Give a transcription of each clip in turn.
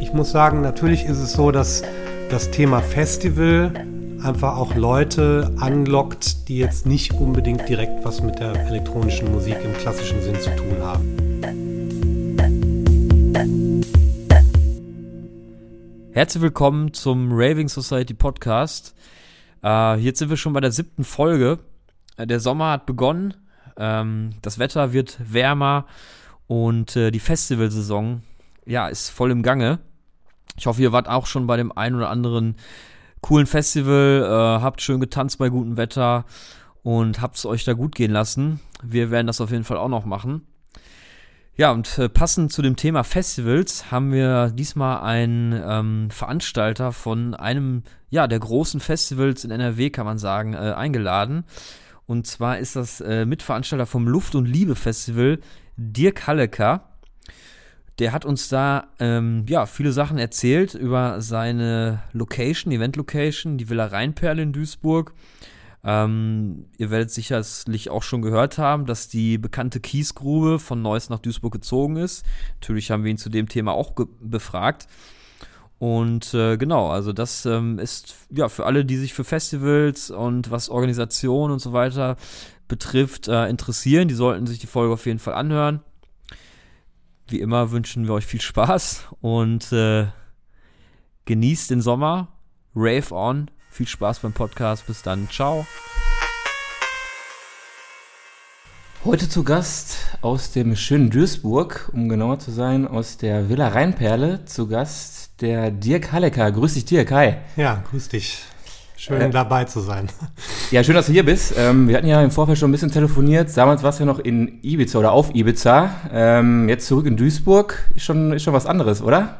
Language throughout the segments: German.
Ich muss sagen, natürlich ist es so, dass das Thema Festival einfach auch Leute anlockt, die jetzt nicht unbedingt direkt was mit der elektronischen Musik im klassischen Sinn zu tun haben. Herzlich willkommen zum Raving Society Podcast. Äh, jetzt sind wir schon bei der siebten Folge. Äh, der Sommer hat begonnen, ähm, das Wetter wird wärmer und äh, die Festivalsaison ja, ist voll im Gange. Ich hoffe, ihr wart auch schon bei dem einen oder anderen coolen Festival, äh, habt schön getanzt bei gutem Wetter und habt es euch da gut gehen lassen. Wir werden das auf jeden Fall auch noch machen. Ja, und äh, passend zu dem Thema Festivals haben wir diesmal einen ähm, Veranstalter von einem, ja, der großen Festivals in NRW, kann man sagen, äh, eingeladen. Und zwar ist das äh, Mitveranstalter vom Luft- und Liebe-Festival, Dirk Hallecker der hat uns da ähm, ja viele Sachen erzählt über seine Location, Event-Location, die Villa Rheinperle in Duisburg. Ähm, ihr werdet sicherlich auch schon gehört haben, dass die bekannte Kiesgrube von Neuss nach Duisburg gezogen ist. Natürlich haben wir ihn zu dem Thema auch befragt. Und äh, genau, also das ähm, ist ja für alle, die sich für Festivals und was Organisation und so weiter betrifft, äh, interessieren. Die sollten sich die Folge auf jeden Fall anhören. Wie immer wünschen wir euch viel Spaß und äh, genießt den Sommer. Rave on. Viel Spaß beim Podcast. Bis dann. Ciao. Heute zu Gast aus dem schönen Duisburg, um genauer zu sein, aus der Villa Rheinperle. Zu Gast der Dirk Hallecker. Grüß dich, Dirk. Hi. Ja, grüß dich. Schön äh, dabei zu sein. Ja, schön, dass du hier bist. Ähm, wir hatten ja im Vorfeld schon ein bisschen telefoniert. Damals warst du ja noch in Ibiza oder auf Ibiza. Ähm, jetzt zurück in Duisburg. Ist schon, ist schon was anderes, oder?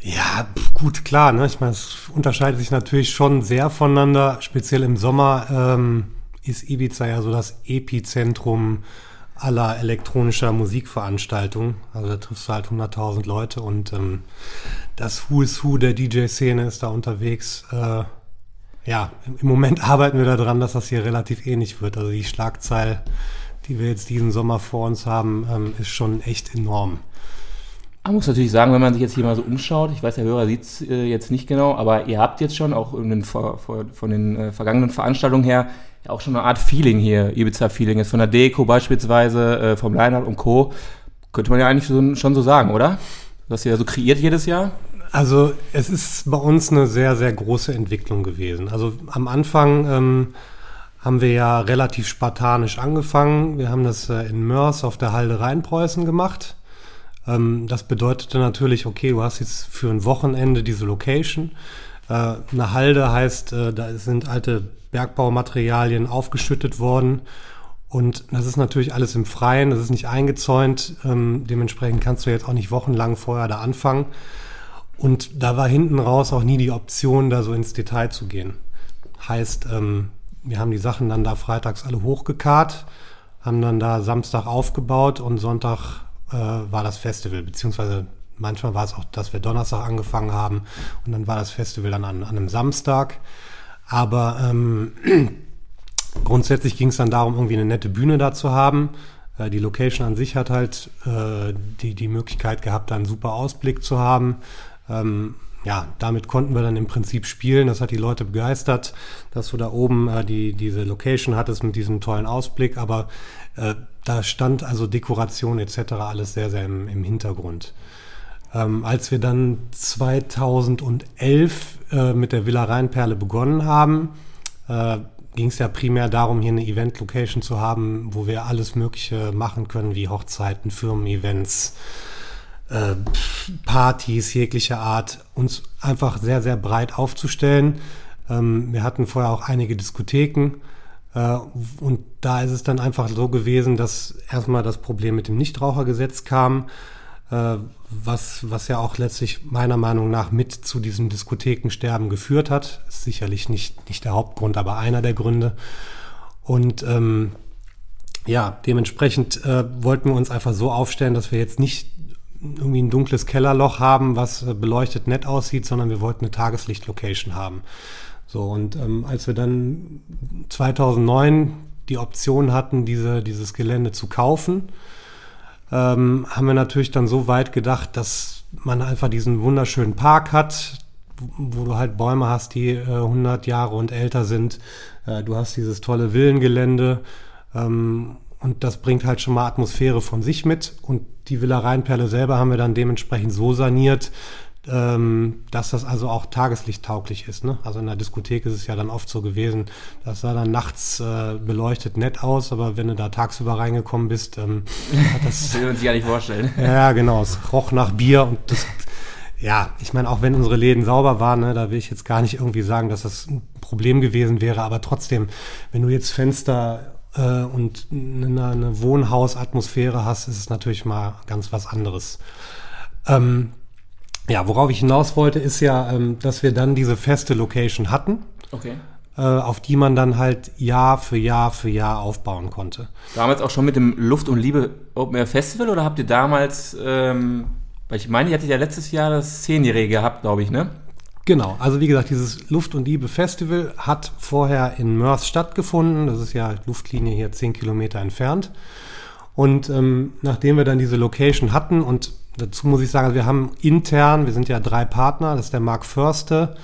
Ja, gut, klar. Ne? Ich meine, es unterscheidet sich natürlich schon sehr voneinander. Speziell im Sommer ähm, ist Ibiza ja so das Epizentrum aller elektronischer Musikveranstaltungen. Also da triffst du halt 100.000 Leute und ähm, das Who is Who der DJ-Szene ist da unterwegs. Äh, ja, im Moment arbeiten wir daran, dass das hier relativ ähnlich wird. Also die Schlagzeil, die wir jetzt diesen Sommer vor uns haben, ähm, ist schon echt enorm. Man muss natürlich sagen, wenn man sich jetzt hier mal so umschaut, ich weiß, der Hörer sieht es äh, jetzt nicht genau, aber ihr habt jetzt schon auch den, von den äh, vergangenen Veranstaltungen her auch schon eine Art Feeling hier, Ibiza-Feeling ist von der Deko beispielsweise, äh, vom Line-Up und Co. Könnte man ja eigentlich schon so sagen, oder? Was ihr so kreiert jedes Jahr? Also es ist bei uns eine sehr, sehr große Entwicklung gewesen. Also am Anfang ähm, haben wir ja relativ spartanisch angefangen. Wir haben das äh, in Mörs auf der Halde Rheinpreußen gemacht. Ähm, das bedeutete natürlich, okay, du hast jetzt für ein Wochenende diese Location. Äh, eine Halde heißt, äh, da sind alte Bergbaumaterialien aufgeschüttet worden. Und das ist natürlich alles im Freien, das ist nicht eingezäunt. Ähm, dementsprechend kannst du jetzt auch nicht wochenlang vorher da anfangen. Und da war hinten raus auch nie die Option, da so ins Detail zu gehen. Heißt, ähm, wir haben die Sachen dann da freitags alle hochgekarrt, haben dann da Samstag aufgebaut und Sonntag äh, war das Festival, beziehungsweise manchmal war es auch, dass wir Donnerstag angefangen haben und dann war das Festival dann an, an einem Samstag. Aber ähm, grundsätzlich ging es dann darum, irgendwie eine nette Bühne da zu haben. Äh, die Location an sich hat halt äh, die, die Möglichkeit gehabt, da einen super Ausblick zu haben. Ähm, ja, damit konnten wir dann im Prinzip spielen. Das hat die Leute begeistert, dass du da oben äh, die, diese Location hattest mit diesem tollen Ausblick. Aber äh, da stand also Dekoration etc. alles sehr, sehr im, im Hintergrund. Ähm, als wir dann 2011 äh, mit der Villa Rheinperle begonnen haben, äh, ging es ja primär darum, hier eine Event-Location zu haben, wo wir alles Mögliche machen können, wie Hochzeiten, Firmen-Events, äh, Partys jeglicher Art, uns einfach sehr, sehr breit aufzustellen. Ähm, wir hatten vorher auch einige Diskotheken äh, und da ist es dann einfach so gewesen, dass erstmal das Problem mit dem Nichtrauchergesetz kam, äh, was, was ja auch letztlich meiner Meinung nach mit zu diesem Diskothekensterben geführt hat. Ist sicherlich nicht, nicht der Hauptgrund, aber einer der Gründe. Und ähm, ja, dementsprechend äh, wollten wir uns einfach so aufstellen, dass wir jetzt nicht irgendwie ein dunkles Kellerloch haben, was beleuchtet nett aussieht, sondern wir wollten eine Tageslicht-Location haben. So, und ähm, als wir dann 2009 die Option hatten, diese, dieses Gelände zu kaufen, ähm, haben wir natürlich dann so weit gedacht, dass man einfach diesen wunderschönen Park hat, wo du halt Bäume hast, die äh, 100 Jahre und älter sind. Äh, du hast dieses tolle Villengelände ähm, und das bringt halt schon mal Atmosphäre von sich mit. Und die Villa Rheinperle selber haben wir dann dementsprechend so saniert, ähm, dass das also auch tageslichttauglich ist. Ne? Also in der Diskothek ist es ja dann oft so gewesen, das sah dann nachts äh, beleuchtet nett aus, aber wenn du da tagsüber reingekommen bist, ähm, hat das... das will man sich gar nicht vorstellen. Ja, genau, es roch nach Bier und das... Ja, ich meine, auch wenn unsere Läden sauber waren, ne, da will ich jetzt gar nicht irgendwie sagen, dass das ein Problem gewesen wäre, aber trotzdem, wenn du jetzt Fenster äh, und eine, eine Wohnhausatmosphäre hast, ist es natürlich mal ganz was anderes. Ähm, ja, worauf ich hinaus wollte, ist ja, ähm, dass wir dann diese feste Location hatten. Okay. Äh, auf die man dann halt Jahr für Jahr für Jahr aufbauen konnte. Damals auch schon mit dem Luft und Liebe Open Air Festival oder habt ihr damals, ähm, weil ich meine, ihr hattet ja letztes Jahr das Zehnjährige gehabt, glaube ich, ne? Genau, also wie gesagt, dieses Luft und Liebe Festival hat vorher in Mörs stattgefunden. Das ist ja Luftlinie hier zehn Kilometer entfernt. Und ähm, nachdem wir dann diese Location hatten und Dazu muss ich sagen, wir haben intern, wir sind ja drei Partner, das ist der Mark Förster,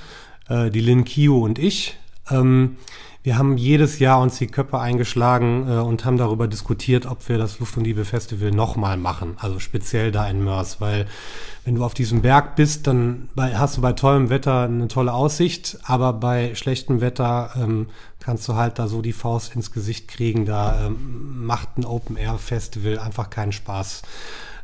äh, die Lin Kio und ich. Ähm, wir haben jedes Jahr uns die Köpfe eingeschlagen äh, und haben darüber diskutiert, ob wir das Luft und Liebe Festival nochmal machen. Also speziell da in Mörs, weil wenn du auf diesem Berg bist, dann bei, hast du bei tollem Wetter eine tolle Aussicht, aber bei schlechtem Wetter ähm, kannst du halt da so die Faust ins Gesicht kriegen. Da ähm, macht ein Open Air Festival einfach keinen Spaß.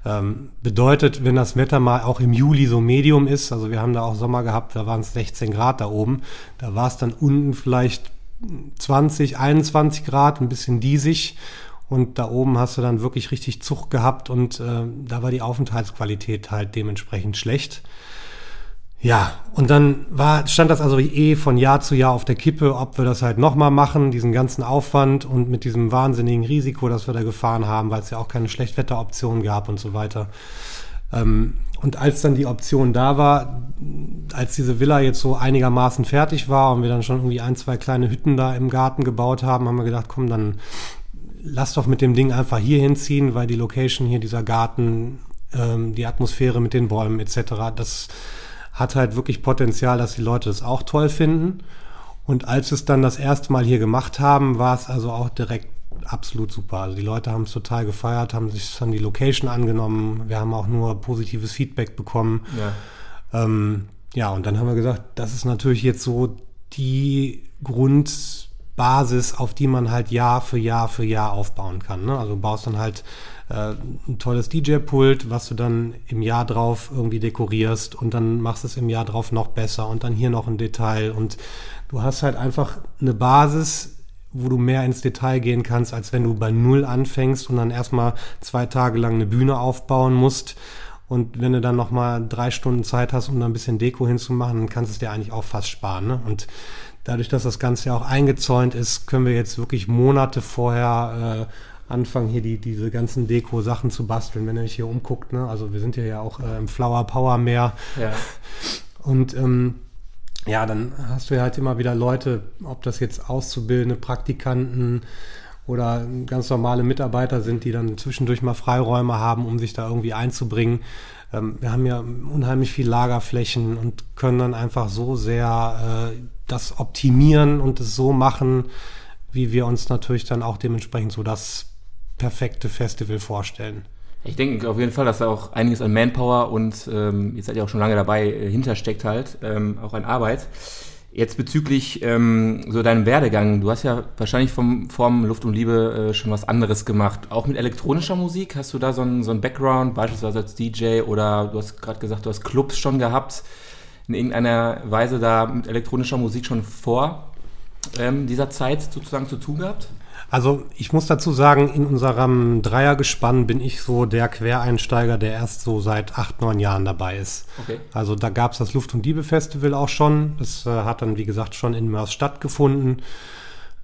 Ähm, bedeutet, wenn das Wetter mal auch im Juli so Medium ist, also wir haben da auch Sommer gehabt, da waren es 16 Grad da oben, da war es dann unten vielleicht 20, 21 Grad, ein bisschen diesig und da oben hast du dann wirklich richtig Zug gehabt und äh, da war die Aufenthaltsqualität halt dementsprechend schlecht. Ja, und dann war, stand das also eh von Jahr zu Jahr auf der Kippe, ob wir das halt nochmal machen, diesen ganzen Aufwand und mit diesem wahnsinnigen Risiko, das wir da gefahren haben, weil es ja auch keine Schlechtwetteroption gab und so weiter. Ähm, und als dann die Option da war, als diese Villa jetzt so einigermaßen fertig war und wir dann schon irgendwie ein, zwei kleine Hütten da im Garten gebaut haben, haben wir gedacht, komm, dann lass doch mit dem Ding einfach hier hinziehen, weil die Location hier, dieser Garten, ähm, die Atmosphäre mit den Bäumen etc., das hat halt wirklich Potenzial, dass die Leute das auch toll finden. Und als wir es dann das erste Mal hier gemacht haben, war es also auch direkt absolut super. Also die Leute haben es total gefeiert, haben sich dann die Location angenommen. Wir haben auch nur positives Feedback bekommen. Ja, ähm, ja und dann haben wir gesagt, das ist natürlich jetzt so die Grundbasis, auf die man halt Jahr für Jahr für Jahr aufbauen kann. Ne? Also du baust dann halt äh, ein tolles DJ-Pult, was du dann im Jahr drauf irgendwie dekorierst und dann machst es im Jahr drauf noch besser und dann hier noch ein Detail und du hast halt einfach eine Basis, wo du mehr ins Detail gehen kannst, als wenn du bei Null anfängst und dann erstmal zwei Tage lang eine Bühne aufbauen musst. Und wenn du dann nochmal drei Stunden Zeit hast, um da ein bisschen Deko hinzumachen, dann kannst du es dir eigentlich auch fast sparen. Ne? Und dadurch, dass das Ganze ja auch eingezäunt ist, können wir jetzt wirklich Monate vorher äh, anfangen, hier die, diese ganzen Deko-Sachen zu basteln, wenn ihr euch hier umguckt. Ne? Also wir sind hier ja auch äh, im Flower Power Meer. Ja. Und ähm, ja, dann hast du ja halt immer wieder Leute, ob das jetzt Auszubildende, Praktikanten oder ganz normale Mitarbeiter sind, die dann zwischendurch mal Freiräume haben, um sich da irgendwie einzubringen. Ähm, wir haben ja unheimlich viel Lagerflächen und können dann einfach so sehr äh, das optimieren und es so machen, wie wir uns natürlich dann auch dementsprechend so das perfekte Festival vorstellen? Ich denke auf jeden Fall, dass da auch einiges an Manpower und ähm, ihr seid ja auch schon lange dabei, äh, hintersteckt halt, ähm, auch an Arbeit. Jetzt bezüglich ähm, so deinem Werdegang, du hast ja wahrscheinlich vom Form Luft und Liebe äh, schon was anderes gemacht. Auch mit elektronischer Musik, hast du da so einen so Background, beispielsweise als DJ oder du hast gerade gesagt, du hast Clubs schon gehabt, in irgendeiner Weise da mit elektronischer Musik schon vor ähm, dieser Zeit sozusagen zu tun gehabt? Also ich muss dazu sagen, in unserem Dreiergespann bin ich so der Quereinsteiger, der erst so seit acht, neun Jahren dabei ist. Okay. Also da gab es das Luft- und Liebe-Festival auch schon. Das äh, hat dann, wie gesagt, schon in Mörs stattgefunden.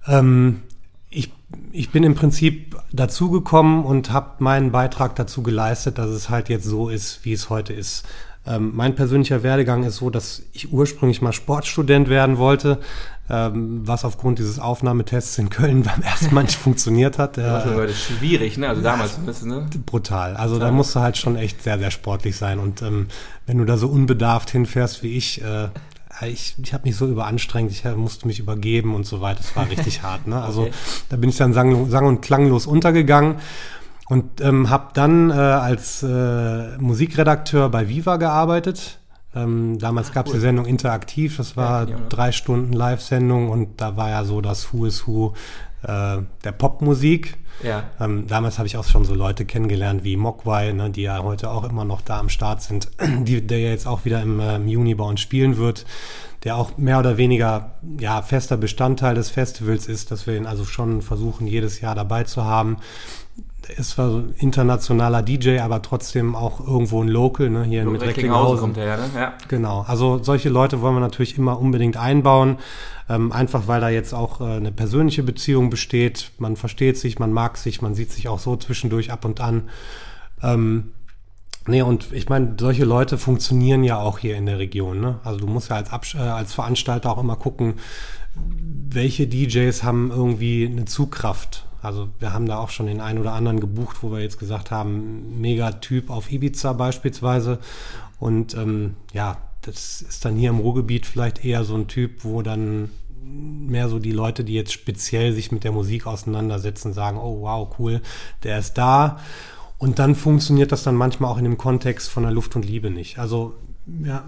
Ähm, ich, ich bin im Prinzip dazugekommen und habe meinen Beitrag dazu geleistet, dass es halt jetzt so ist, wie es heute ist. Ähm, mein persönlicher Werdegang ist so, dass ich ursprünglich mal Sportstudent werden wollte, was aufgrund dieses Aufnahmetests in Köln beim ersten Mal nicht funktioniert hat. Das war äh, schwierig, ne? Also damals ja, ne? Brutal. Also da musst du halt schon echt sehr, sehr sportlich sein. Und ähm, wenn du da so unbedarft hinfährst wie ich, äh, ich, ich habe mich so überanstrengt, ich musste mich übergeben und so weiter. Es war richtig hart. Ne? Also okay. da bin ich dann sang, sang und klanglos untergegangen. Und ähm, habe dann äh, als äh, Musikredakteur bei Viva gearbeitet. Ähm, damals gab es cool. die Sendung Interaktiv, das war ja, drei Stunden Live-Sendung und da war ja so das Who is Who äh, der Popmusik. Ja. Ähm, damals habe ich auch schon so Leute kennengelernt wie Mogwai, ne, die ja heute auch immer noch da am Start sind, die, der ja jetzt auch wieder im, äh, im Juni bei uns spielen wird, der auch mehr oder weniger ja, fester Bestandteil des Festivals ist, dass wir ihn also schon versuchen, jedes Jahr dabei zu haben ist zwar so ein internationaler DJ, aber trotzdem auch irgendwo ein Local, ne, hier mit Recklinghausen. kommt er ja, ne? ja. Genau, also solche Leute wollen wir natürlich immer unbedingt einbauen, ähm, einfach weil da jetzt auch äh, eine persönliche Beziehung besteht. Man versteht sich, man mag sich, man sieht sich auch so zwischendurch ab und an. Ähm, Nee, und ich meine, solche Leute funktionieren ja auch hier in der Region. Ne? Also du musst ja als, Abs äh, als Veranstalter auch immer gucken, welche DJs haben irgendwie eine Zugkraft also wir haben da auch schon den einen oder anderen gebucht, wo wir jetzt gesagt haben, mega Typ auf Ibiza beispielsweise. Und ähm, ja, das ist dann hier im Ruhrgebiet vielleicht eher so ein Typ, wo dann mehr so die Leute, die jetzt speziell sich mit der Musik auseinandersetzen, sagen, oh wow, cool, der ist da. Und dann funktioniert das dann manchmal auch in dem Kontext von der Luft und Liebe nicht. Also ja,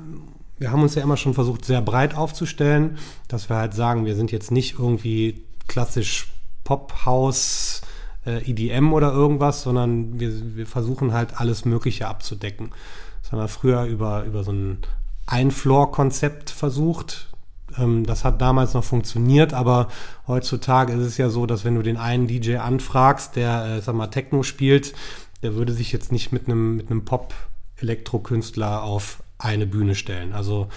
wir haben uns ja immer schon versucht, sehr breit aufzustellen, dass wir halt sagen, wir sind jetzt nicht irgendwie klassisch Pop-House, äh, EDM oder irgendwas, sondern wir, wir versuchen halt alles Mögliche abzudecken. Das haben wir früher über, über so ein Ein-Floor-Konzept versucht. Ähm, das hat damals noch funktioniert, aber heutzutage ist es ja so, dass wenn du den einen DJ anfragst, der, äh, sag mal, Techno spielt, der würde sich jetzt nicht mit einem, mit einem Pop-Elektro-Künstler auf eine Bühne stellen. Also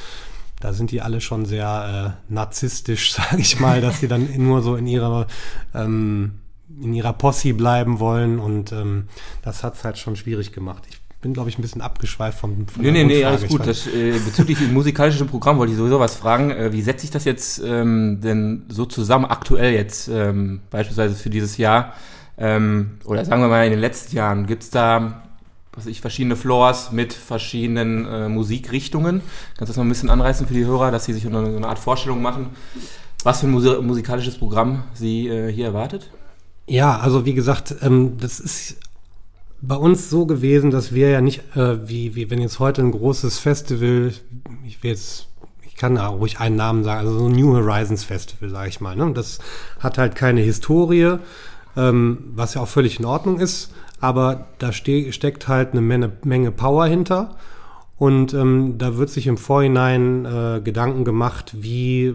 da sind die alle schon sehr äh, narzisstisch, sage ich mal, dass sie dann nur so in ihrer ähm, in ihrer Posse bleiben wollen und ähm, das hat es halt schon schwierig gemacht. Ich bin, glaube ich, ein bisschen abgeschweift vom von Nee, nee, nee, alles gut. Das, äh, bezüglich dem musikalischen Programm wollte ich sowieso was fragen. Äh, wie setzt sich das jetzt ähm, denn so zusammen aktuell jetzt ähm, beispielsweise für dieses Jahr? Ähm, oder sagen wir mal in den letzten Jahren, gibt es da was ich, verschiedene Floors mit verschiedenen äh, Musikrichtungen. Kannst du das noch ein bisschen anreißen für die Hörer, dass sie sich eine, eine Art Vorstellung machen, was für ein Musi musikalisches Programm sie äh, hier erwartet? Ja, also wie gesagt, ähm, das ist bei uns so gewesen, dass wir ja nicht, äh, wie, wie wenn jetzt heute ein großes Festival, ich will jetzt ich kann da ruhig einen Namen sagen, also so ein New Horizons Festival, sage ich mal. Ne? Das hat halt keine Historie, ähm, was ja auch völlig in Ordnung ist aber da ste steckt halt eine Menge, Menge Power hinter. Und ähm, da wird sich im Vorhinein äh, Gedanken gemacht, wie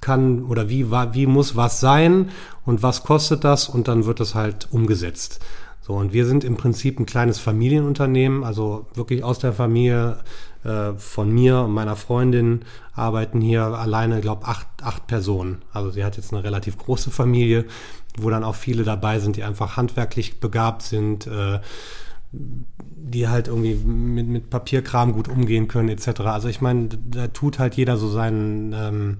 kann oder wie, wie muss was sein und was kostet das und dann wird das halt umgesetzt. So, und wir sind im Prinzip ein kleines Familienunternehmen, also wirklich aus der Familie äh, von mir und meiner Freundin arbeiten hier alleine, glaube acht, acht Personen. Also sie hat jetzt eine relativ große Familie wo dann auch viele dabei sind, die einfach handwerklich begabt sind, äh, die halt irgendwie mit, mit Papierkram gut umgehen können, etc. Also ich meine, da tut halt jeder so seinen, ähm,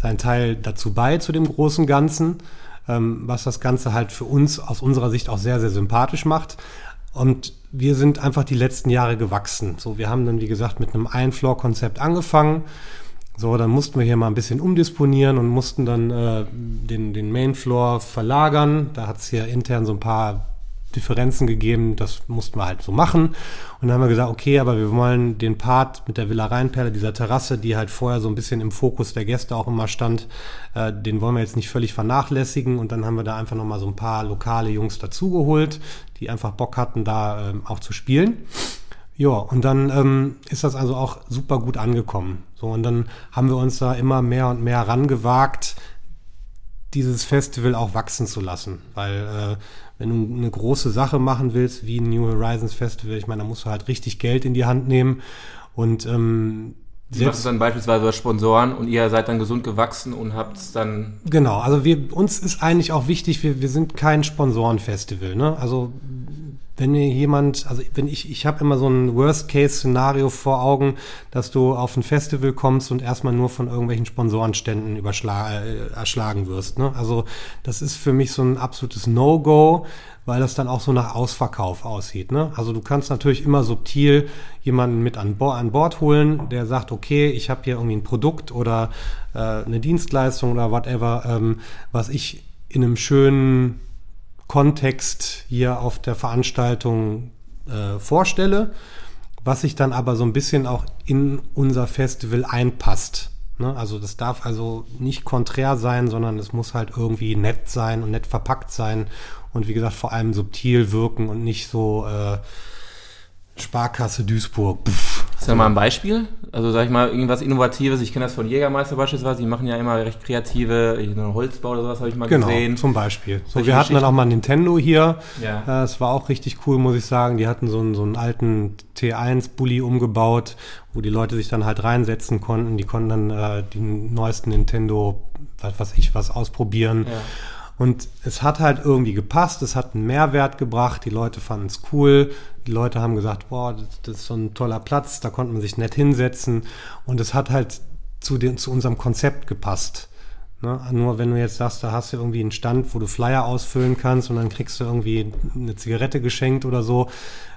seinen Teil dazu bei, zu dem großen Ganzen, was das Ganze halt für uns aus unserer Sicht auch sehr, sehr sympathisch macht. Und wir sind einfach die letzten Jahre gewachsen. So, wir haben dann, wie gesagt, mit einem Ein-Floor-Konzept angefangen so, dann mussten wir hier mal ein bisschen umdisponieren und mussten dann äh, den, den Mainfloor verlagern. Da hat es hier intern so ein paar Differenzen gegeben, das mussten wir halt so machen. Und dann haben wir gesagt, okay, aber wir wollen den Part mit der Villa Rheinperle, dieser Terrasse, die halt vorher so ein bisschen im Fokus der Gäste auch immer stand, äh, den wollen wir jetzt nicht völlig vernachlässigen. Und dann haben wir da einfach nochmal so ein paar lokale Jungs dazugeholt, die einfach Bock hatten, da äh, auch zu spielen. Ja, und dann ähm, ist das also auch super gut angekommen. So, und dann haben wir uns da immer mehr und mehr rangewagt, dieses Festival auch wachsen zu lassen. Weil äh, wenn du eine große Sache machen willst, wie ein New Horizons Festival, ich meine, da musst du halt richtig Geld in die Hand nehmen. Und ähm, Sie macht es dann beispielsweise als Sponsoren und ihr seid dann gesund gewachsen und habt es dann. Genau, also wir, uns ist eigentlich auch wichtig, wir, wir sind kein Sponsorenfestival. Ne? Also wenn mir jemand, also wenn ich, ich habe immer so ein Worst-Case-Szenario vor Augen, dass du auf ein Festival kommst und erstmal nur von irgendwelchen Sponsorenständen äh, erschlagen wirst. Ne? Also das ist für mich so ein absolutes No-Go, weil das dann auch so nach Ausverkauf aussieht. Ne? Also du kannst natürlich immer subtil jemanden mit an, Bo an Bord holen, der sagt, okay, ich habe hier irgendwie ein Produkt oder äh, eine Dienstleistung oder whatever, ähm, was ich in einem schönen Kontext hier auf der Veranstaltung äh, vorstelle, was sich dann aber so ein bisschen auch in unser Festival einpasst. Ne? Also das darf also nicht konträr sein, sondern es muss halt irgendwie nett sein und nett verpackt sein und wie gesagt vor allem subtil wirken und nicht so äh, Sparkasse Duisburg. Pff. Sag mal ein Beispiel. Also sag ich mal, irgendwas Innovatives. Ich kenne das von Jägermeister beispielsweise. Die machen ja immer recht kreative Holzbau oder sowas, habe ich mal genau, gesehen. Genau, zum Beispiel. So, wir hatten dann auch mal Nintendo hier. Ja. Es war auch richtig cool, muss ich sagen. Die hatten so einen, so einen alten T1-Bully umgebaut, wo die Leute sich dann halt reinsetzen konnten. Die konnten dann äh, die neuesten Nintendo, was weiß ich, was ausprobieren. Ja. Und es hat halt irgendwie gepasst, es hat einen Mehrwert gebracht, die Leute fanden es cool, die Leute haben gesagt, boah, das, das, ist so ein toller Platz, da konnte man sich nett hinsetzen und es hat halt zu, den, zu unserem Konzept gepasst. Ne? Nur wenn du jetzt sagst, da hast du irgendwie einen Stand, wo du Flyer ausfüllen kannst und dann kriegst du irgendwie eine Zigarette geschenkt oder so,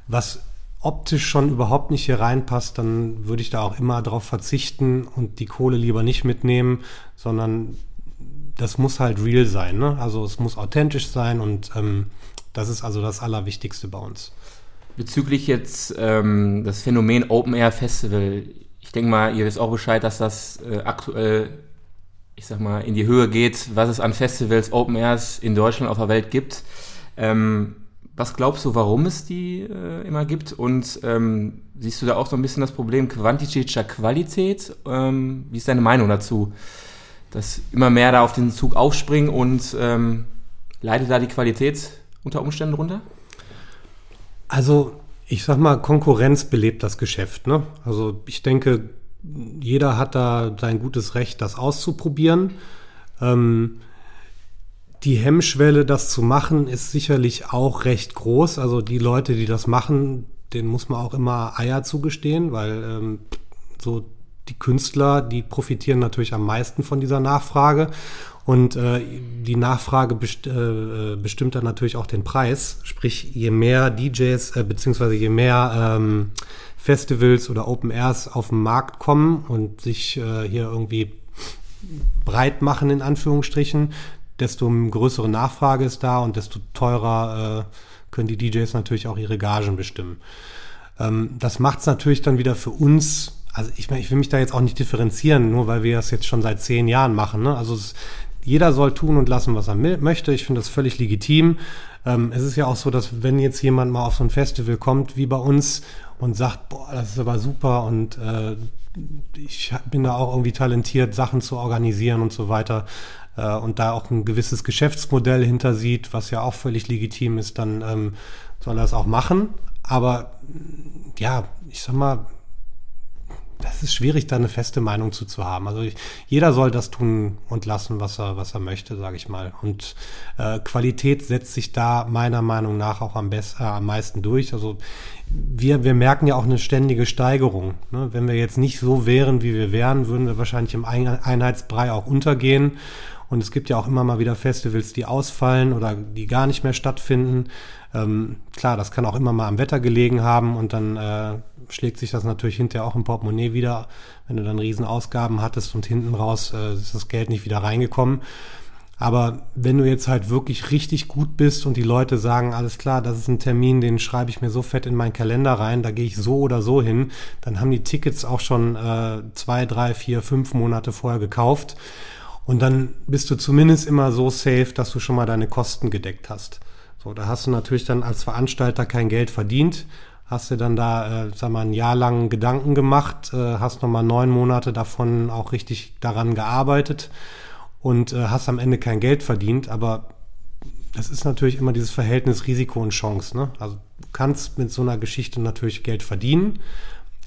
was optisch schon überhaupt nicht hier reinpasst, dann würde ich da auch immer darauf verzichten und die Kohle lieber nicht mitnehmen, sondern das muss halt real sein. Ne? Also es muss authentisch sein und ähm, das ist also das Allerwichtigste bei uns. Bezüglich jetzt ähm, das Phänomen Open Air Festival, ich denke mal, ihr wisst auch Bescheid, dass das äh, aktuell, ich sag mal, in die Höhe geht, was es an Festivals, Open Airs in Deutschland auf der Welt gibt. Ähm, was glaubst du, warum es die äh, immer gibt? Und ähm, siehst du da auch so ein bisschen das Problem Quantität Qualität? Ähm, wie ist deine Meinung dazu? Dass immer mehr da auf den Zug aufspringen und ähm, leidet da die Qualität unter Umständen runter? Also ich sag mal, Konkurrenz belebt das Geschäft. Ne? Also ich denke, jeder hat da sein gutes Recht, das auszuprobieren. Ähm, die Hemmschwelle, das zu machen, ist sicherlich auch recht groß. Also die Leute, die das machen, denen muss man auch immer Eier zugestehen, weil ähm, so die Künstler, die profitieren natürlich am meisten von dieser Nachfrage. Und äh, die Nachfrage best, äh, bestimmt dann natürlich auch den Preis. Sprich, je mehr DJs äh, beziehungsweise je mehr ähm, Festivals oder Open Airs auf den Markt kommen und sich äh, hier irgendwie breit machen, in Anführungsstrichen, desto größere Nachfrage ist da und desto teurer äh, können die DJs natürlich auch ihre Gagen bestimmen. Ähm, das macht es natürlich dann wieder für uns also ich ich will mich da jetzt auch nicht differenzieren, nur weil wir das jetzt schon seit zehn Jahren machen. Ne? Also es, jeder soll tun und lassen, was er möchte. Ich finde das völlig legitim. Ähm, es ist ja auch so, dass wenn jetzt jemand mal auf so ein Festival kommt wie bei uns und sagt, boah, das ist aber super und äh, ich bin da auch irgendwie talentiert, Sachen zu organisieren und so weiter äh, und da auch ein gewisses Geschäftsmodell hinter sieht, was ja auch völlig legitim ist, dann ähm, soll er es auch machen. Aber ja, ich sag mal, das ist schwierig, da eine feste Meinung zu, zu haben. Also ich, jeder soll das tun und lassen, was er, was er möchte, sage ich mal. Und äh, Qualität setzt sich da meiner Meinung nach auch am, besten, äh, am meisten durch. Also wir, wir merken ja auch eine ständige Steigerung. Ne? Wenn wir jetzt nicht so wären, wie wir wären, würden wir wahrscheinlich im Einheitsbrei auch untergehen. Und es gibt ja auch immer mal wieder Festivals, die ausfallen oder die gar nicht mehr stattfinden. Ähm, klar, das kann auch immer mal am Wetter gelegen haben und dann äh, schlägt sich das natürlich hinterher auch im Portemonnaie wieder, wenn du dann Riesenausgaben hattest und hinten raus äh, ist das Geld nicht wieder reingekommen. Aber wenn du jetzt halt wirklich richtig gut bist und die Leute sagen, alles klar, das ist ein Termin, den schreibe ich mir so fett in meinen Kalender rein, da gehe ich so oder so hin, dann haben die Tickets auch schon äh, zwei, drei, vier, fünf Monate vorher gekauft. Und dann bist du zumindest immer so safe, dass du schon mal deine Kosten gedeckt hast. So, da hast du natürlich dann als Veranstalter kein Geld verdient, hast du dann da, äh, sag mal, ein Jahr lang Gedanken gemacht, äh, hast nochmal neun Monate davon auch richtig daran gearbeitet und äh, hast am Ende kein Geld verdient, aber das ist natürlich immer dieses Verhältnis Risiko und Chance. Ne? Also du kannst mit so einer Geschichte natürlich Geld verdienen,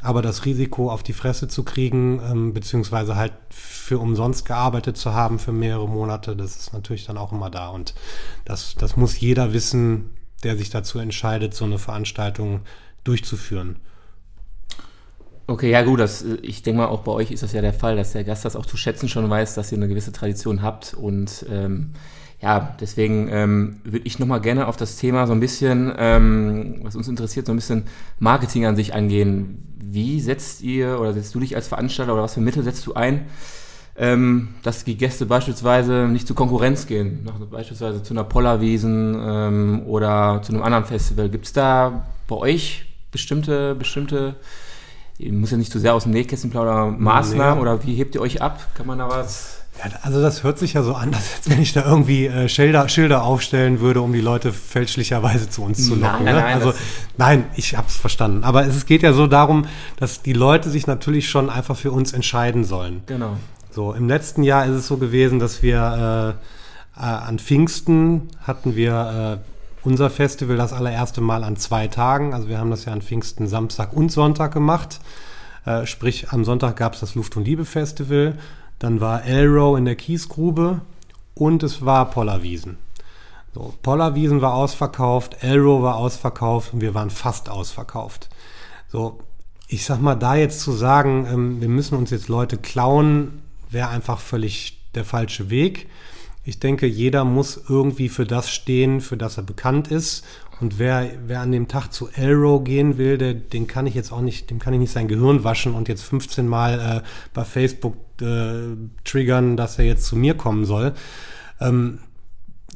aber das Risiko auf die Fresse zu kriegen, ähm, beziehungsweise halt für umsonst gearbeitet zu haben für mehrere Monate, das ist natürlich dann auch immer da. Und das, das muss jeder wissen, der sich dazu entscheidet, so eine Veranstaltung durchzuführen. Okay, ja gut, das, ich denke mal, auch bei euch ist das ja der Fall, dass der Gast das auch zu schätzen schon weiß, dass ihr eine gewisse Tradition habt und ähm, ja, deswegen ähm, würde ich nochmal gerne auf das Thema so ein bisschen, ähm, was uns interessiert, so ein bisschen Marketing an sich angehen. Wie setzt ihr oder setzt du dich als Veranstalter oder was für Mittel setzt du ein, ähm, dass die Gäste beispielsweise nicht zur Konkurrenz gehen, nach, beispielsweise zu einer Pollerwiesen ähm, oder zu einem anderen Festival? Gibt es da bei euch bestimmte, bestimmte, ihr muss ja nicht zu sehr aus dem Nähkästchen plaudern, Maßnahmen nee. oder wie hebt ihr euch ab? Kann man da was ja, also das hört sich ja so an, als wenn ich da irgendwie äh, Schilder, Schilder aufstellen würde, um die Leute fälschlicherweise zu uns zu locken. Nein, nein, ne? nein, also nein, ich habe es verstanden. Aber es geht ja so darum, dass die Leute sich natürlich schon einfach für uns entscheiden sollen. Genau. So im letzten Jahr ist es so gewesen, dass wir äh, äh, an Pfingsten hatten wir äh, unser Festival das allererste Mal an zwei Tagen. Also wir haben das ja an Pfingsten Samstag und Sonntag gemacht. Äh, sprich, am Sonntag gab es das Luft- und Liebe-Festival dann war Elrow in der Kiesgrube und es war Pollerwiesen. So, Pollerwiesen war ausverkauft, Elrow war ausverkauft und wir waren fast ausverkauft. So, ich sag mal, da jetzt zu sagen, ähm, wir müssen uns jetzt Leute klauen, wäre einfach völlig der falsche Weg. Ich denke, jeder muss irgendwie für das stehen, für das er bekannt ist. Und wer, wer an dem Tag zu Elrow gehen will, der, den kann ich jetzt auch nicht, dem kann ich nicht sein Gehirn waschen und jetzt 15 Mal äh, bei Facebook äh, triggern, dass er jetzt zu mir kommen soll. Ähm,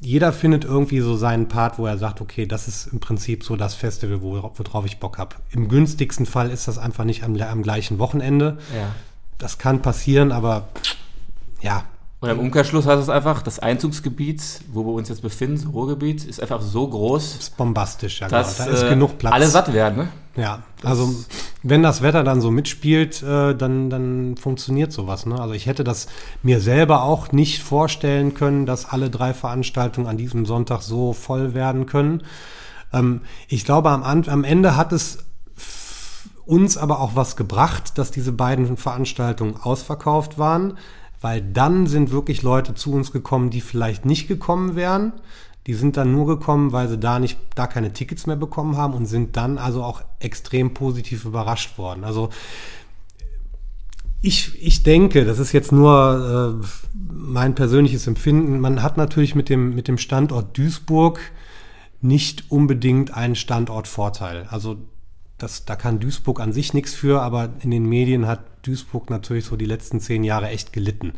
jeder findet irgendwie so seinen Part, wo er sagt, okay, das ist im Prinzip so das Festival, worauf ich Bock habe. Im günstigsten Fall ist das einfach nicht am, am gleichen Wochenende. Ja. Das kann passieren, aber ja, und im Umkehrschluss heißt es einfach, das Einzugsgebiet, wo wir uns jetzt befinden, das Ruhrgebiet, ist einfach so groß. Das ist bombastisch, ja. Dass, genau. Da ist äh, genug Platz. Alle satt werden, ne? Ja, das also wenn das Wetter dann so mitspielt, äh, dann, dann funktioniert sowas. Ne? Also ich hätte das mir selber auch nicht vorstellen können, dass alle drei Veranstaltungen an diesem Sonntag so voll werden können. Ähm, ich glaube, am, am Ende hat es uns aber auch was gebracht, dass diese beiden Veranstaltungen ausverkauft waren weil dann sind wirklich Leute zu uns gekommen, die vielleicht nicht gekommen wären. Die sind dann nur gekommen, weil sie da nicht, da keine Tickets mehr bekommen haben und sind dann also auch extrem positiv überrascht worden. Also ich, ich denke, das ist jetzt nur äh, mein persönliches Empfinden. Man hat natürlich mit dem, mit dem Standort Duisburg nicht unbedingt einen Standortvorteil. Also das, da kann Duisburg an sich nichts für, aber in den Medien hat Duisburg natürlich so die letzten zehn Jahre echt gelitten.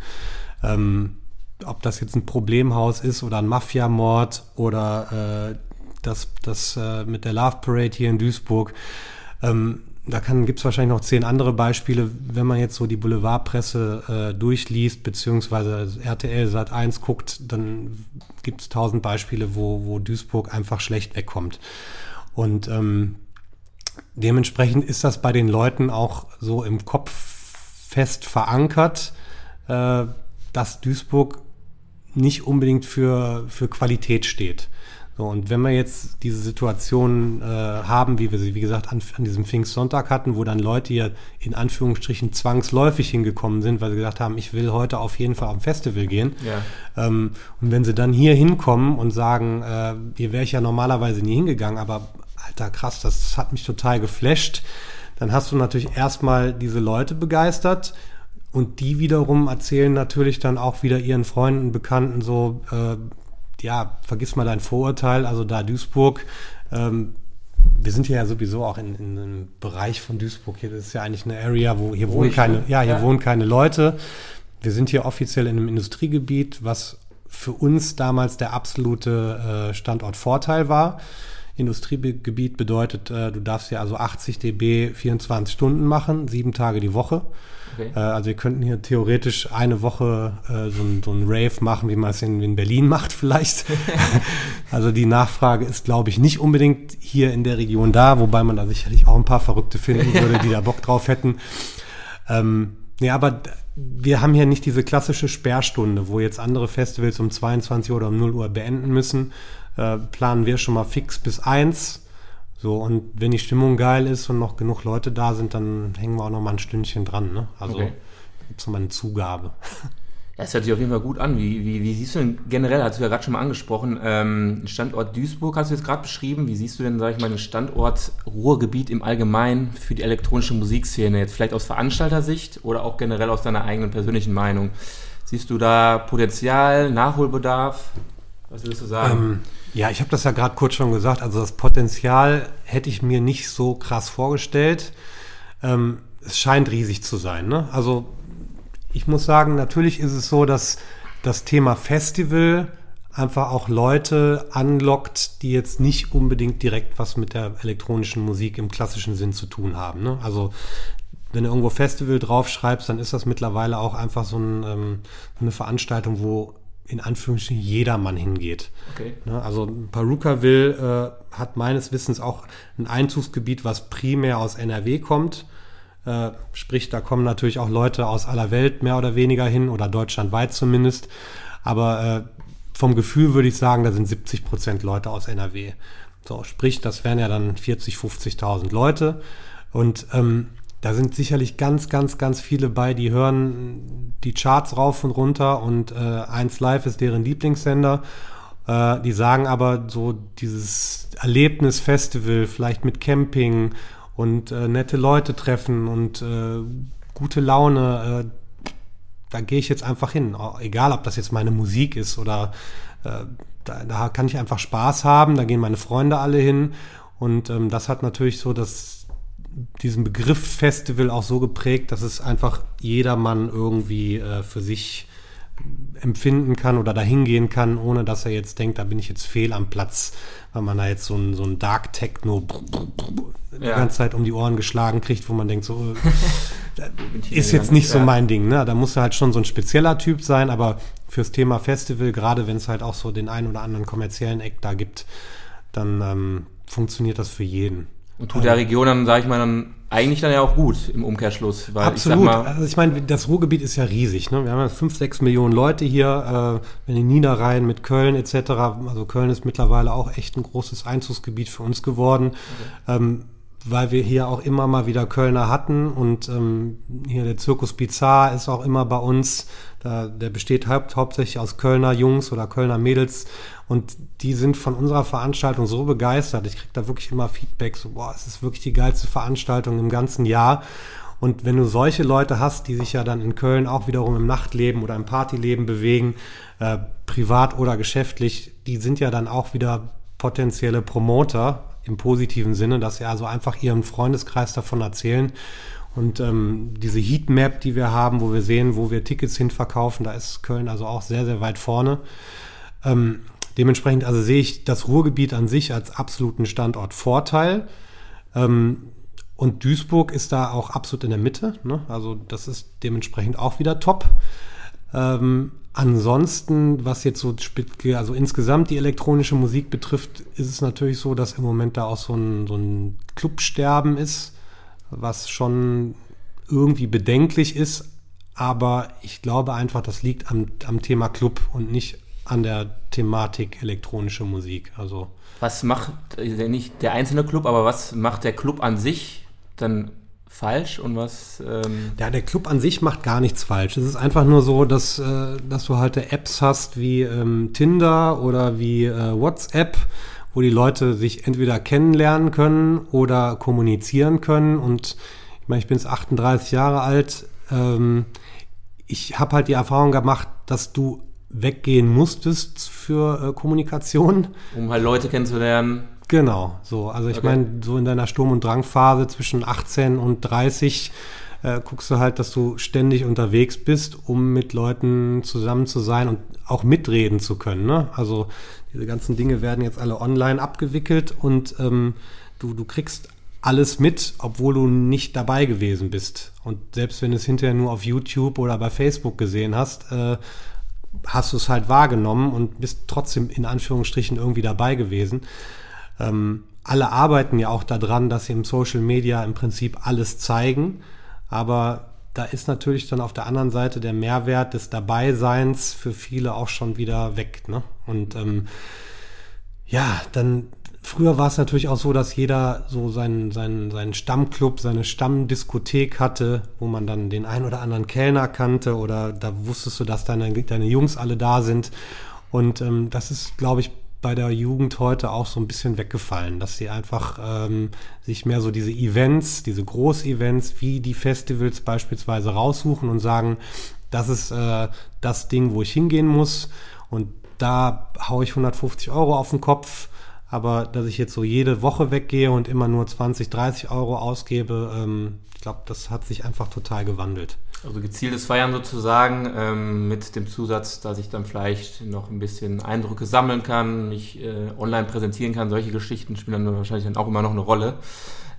Ähm, ob das jetzt ein Problemhaus ist oder ein Mafiamord oder äh, das, das äh, mit der Love Parade hier in Duisburg. Ähm, da gibt es wahrscheinlich noch zehn andere Beispiele, wenn man jetzt so die Boulevardpresse äh, durchliest, beziehungsweise RTL Sat 1 guckt, dann gibt es tausend Beispiele, wo, wo Duisburg einfach schlecht wegkommt. Und ähm, dementsprechend ist das bei den Leuten auch so im Kopf fest verankert, äh, dass Duisburg nicht unbedingt für, für Qualität steht. So, und wenn wir jetzt diese Situation äh, haben, wie wir sie, wie gesagt, an, an diesem Pfingstsonntag hatten, wo dann Leute hier in Anführungsstrichen zwangsläufig hingekommen sind, weil sie gesagt haben, ich will heute auf jeden Fall am Festival gehen. Ja. Ähm, und wenn sie dann hier hinkommen und sagen, äh, hier wäre ich ja normalerweise nie hingegangen, aber alter krass, das hat mich total geflasht. Dann hast du natürlich erstmal diese Leute begeistert und die wiederum erzählen natürlich dann auch wieder ihren Freunden, Bekannten so, äh, ja, vergiss mal dein Vorurteil, also da Duisburg, ähm, wir sind hier ja sowieso auch in, in einem Bereich von Duisburg. Hier ist ja eigentlich eine Area, wo hier wohnen keine, ja, hier ja. wohnen keine Leute. Wir sind hier offiziell in einem Industriegebiet, was für uns damals der absolute äh, Standortvorteil war. Industriegebiet bedeutet, äh, du darfst ja also 80 dB 24 Stunden machen, sieben Tage die Woche. Okay. Äh, also wir könnten hier theoretisch eine Woche äh, so, ein, so ein Rave machen, wie man es in, in Berlin macht vielleicht. also die Nachfrage ist, glaube ich, nicht unbedingt hier in der Region da, wobei man da sicherlich auch ein paar Verrückte finden würde, die da Bock drauf hätten. Ähm, ja, aber wir haben hier nicht diese klassische Sperrstunde, wo jetzt andere Festivals um 22 Uhr oder um 0 Uhr beenden müssen, äh, planen wir schon mal fix bis eins. So, und wenn die Stimmung geil ist und noch genug Leute da sind, dann hängen wir auch noch mal ein Stündchen dran. Ne? Also okay. gibt es noch mal eine Zugabe. Ja, es hört sich auf jeden Fall gut an. Wie, wie, wie siehst du denn generell, hast du ja gerade schon mal angesprochen, ähm, Standort Duisburg hast du jetzt gerade beschrieben. Wie siehst du denn, sage ich mal, den Standort Ruhrgebiet im Allgemeinen für die elektronische Musikszene? Jetzt vielleicht aus Veranstaltersicht oder auch generell aus deiner eigenen persönlichen Meinung? Siehst du da Potenzial, Nachholbedarf? Was würdest du sagen? Ähm, ja, ich habe das ja gerade kurz schon gesagt. Also das Potenzial hätte ich mir nicht so krass vorgestellt. Ähm, es scheint riesig zu sein. Ne? Also ich muss sagen, natürlich ist es so, dass das Thema Festival einfach auch Leute anlockt, die jetzt nicht unbedingt direkt was mit der elektronischen Musik im klassischen Sinn zu tun haben. Ne? Also wenn du irgendwo Festival draufschreibst, dann ist das mittlerweile auch einfach so ein, ähm, eine Veranstaltung, wo in Anführungsstrichen jedermann hingeht. Okay. Ne? Also Perukaville äh, hat meines Wissens auch ein Einzugsgebiet, was primär aus NRW kommt. Äh, sprich, da kommen natürlich auch Leute aus aller Welt mehr oder weniger hin oder deutschlandweit zumindest. Aber äh, vom Gefühl würde ich sagen, da sind 70 Prozent Leute aus NRW. So, sprich, das wären ja dann 40, 50.000 Leute. Und ähm, da sind sicherlich ganz, ganz, ganz viele bei, die hören die Charts rauf und runter und äh, 1 Live ist deren Lieblingssender. Äh, die sagen aber so dieses Erlebnisfestival, vielleicht mit Camping und äh, nette Leute treffen und äh, gute Laune, äh, da gehe ich jetzt einfach hin. Egal, ob das jetzt meine Musik ist oder äh, da, da kann ich einfach Spaß haben, da gehen meine Freunde alle hin. Und ähm, das hat natürlich so das, diesen Begriff Festival auch so geprägt, dass es einfach jedermann irgendwie äh, für sich empfinden kann oder dahin gehen kann, ohne dass er jetzt denkt, da bin ich jetzt fehl am Platz, weil man da jetzt so ein, so ein Dark Techno ja. die ganze Zeit um die Ohren geschlagen kriegt, wo man denkt, so ist jetzt nicht so mein Ding. Ne? Da muss er halt schon so ein spezieller Typ sein, aber fürs Thema Festival, gerade wenn es halt auch so den einen oder anderen kommerziellen Eck da gibt, dann ähm, funktioniert das für jeden. Und tut der Region dann, sage ich mal, dann eigentlich dann ja auch gut im Umkehrschluss. Weil Absolut. Ich mal, also ich meine, das Ruhrgebiet ist ja riesig. Ne? Wir haben ja fünf, sechs Millionen Leute hier, äh, wenn die Niederrhein mit Köln etc. Also Köln ist mittlerweile auch echt ein großes Einzugsgebiet für uns geworden. Okay. Ähm, weil wir hier auch immer mal wieder Kölner hatten und ähm, hier der Zirkus Bizarre ist auch immer bei uns. Da, der besteht haupt, hauptsächlich aus Kölner Jungs oder Kölner Mädels und die sind von unserer Veranstaltung so begeistert. Ich kriege da wirklich immer Feedback, so, boah, es ist wirklich die geilste Veranstaltung im ganzen Jahr. Und wenn du solche Leute hast, die sich ja dann in Köln auch wiederum im Nachtleben oder im Partyleben bewegen, äh, privat oder geschäftlich, die sind ja dann auch wieder potenzielle Promoter im positiven Sinne, dass sie also einfach ihrem Freundeskreis davon erzählen. Und ähm, diese Heatmap, die wir haben, wo wir sehen, wo wir Tickets hinverkaufen, da ist Köln also auch sehr, sehr weit vorne. Ähm, Dementsprechend also sehe ich das Ruhrgebiet an sich als absoluten Standortvorteil. Ähm, und Duisburg ist da auch absolut in der Mitte. Ne? Also das ist dementsprechend auch wieder top. Ähm, ansonsten, was jetzt so also insgesamt die elektronische Musik betrifft, ist es natürlich so, dass im Moment da auch so ein, so ein Clubsterben ist, was schon irgendwie bedenklich ist. Aber ich glaube einfach, das liegt am, am Thema Club und nicht an der Thematik elektronische Musik. Also was macht äh, nicht der einzelne Club, aber was macht der Club an sich dann falsch und was? Ähm ja, der Club an sich macht gar nichts falsch. Es ist einfach nur so, dass, äh, dass du halt Apps hast wie ähm, Tinder oder wie äh, WhatsApp, wo die Leute sich entweder kennenlernen können oder kommunizieren können. Und ich meine, ich bin jetzt 38 Jahre alt. Ähm, ich habe halt die Erfahrung gemacht, dass du weggehen musstest für äh, Kommunikation. Um halt Leute kennenzulernen. Genau, so. Also ich okay. meine, so in deiner Sturm- und Drangphase zwischen 18 und 30 äh, guckst du halt, dass du ständig unterwegs bist, um mit Leuten zusammen zu sein und auch mitreden zu können. Ne? Also diese ganzen Dinge werden jetzt alle online abgewickelt und ähm, du, du kriegst alles mit, obwohl du nicht dabei gewesen bist. Und selbst wenn du es hinterher nur auf YouTube oder bei Facebook gesehen hast, äh, hast du es halt wahrgenommen und bist trotzdem in Anführungsstrichen irgendwie dabei gewesen. Ähm, alle arbeiten ja auch daran, dass sie im Social Media im Prinzip alles zeigen, aber da ist natürlich dann auf der anderen Seite der Mehrwert des Dabeiseins für viele auch schon wieder weg. Ne? Und ähm, ja, dann früher war es natürlich auch so, dass jeder so seinen, seinen, seinen Stammclub, seine Stammdiskothek hatte, wo man dann den ein oder anderen Kellner kannte oder da wusstest du, dass deine, deine Jungs alle da sind. Und ähm, das ist, glaube ich, bei der Jugend heute auch so ein bisschen weggefallen, dass sie einfach ähm, sich mehr so diese Events, diese Groß-Events wie die Festivals beispielsweise raussuchen und sagen, das ist äh, das Ding, wo ich hingehen muss und da haue ich 150 Euro auf den Kopf. Aber dass ich jetzt so jede Woche weggehe und immer nur 20, 30 Euro ausgebe, ähm, ich glaube, das hat sich einfach total gewandelt. Also gezieltes Feiern sozusagen ähm, mit dem Zusatz, dass ich dann vielleicht noch ein bisschen Eindrücke sammeln kann, mich äh, online präsentieren kann. Solche Geschichten spielen dann wahrscheinlich dann auch immer noch eine Rolle.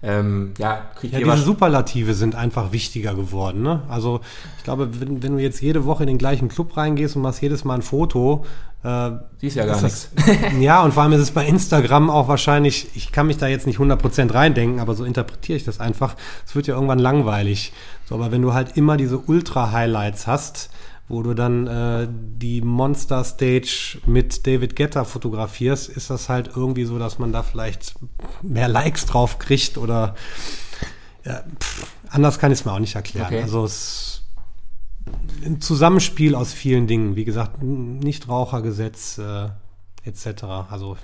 Ähm, ja, ja diese Superlative sind einfach wichtiger geworden. Ne? Also ich glaube, wenn, wenn, du jetzt jede Woche in den gleichen Club reingehst und machst jedes Mal ein Foto, äh, siehst ja gar nichts. ja, und vor allem ist es bei Instagram auch wahrscheinlich, ich kann mich da jetzt nicht 100% reindenken, aber so interpretiere ich das einfach. Es wird ja irgendwann langweilig. So, aber wenn du halt immer diese Ultra-Highlights hast, wo du dann äh, die Monster Stage mit David Getter fotografierst, ist das halt irgendwie so, dass man da vielleicht mehr Likes drauf kriegt oder ja, pff, anders kann ich es mir auch nicht erklären. Okay. Also es ein Zusammenspiel aus vielen Dingen, wie gesagt, Nichtrauchergesetz äh, etc. Also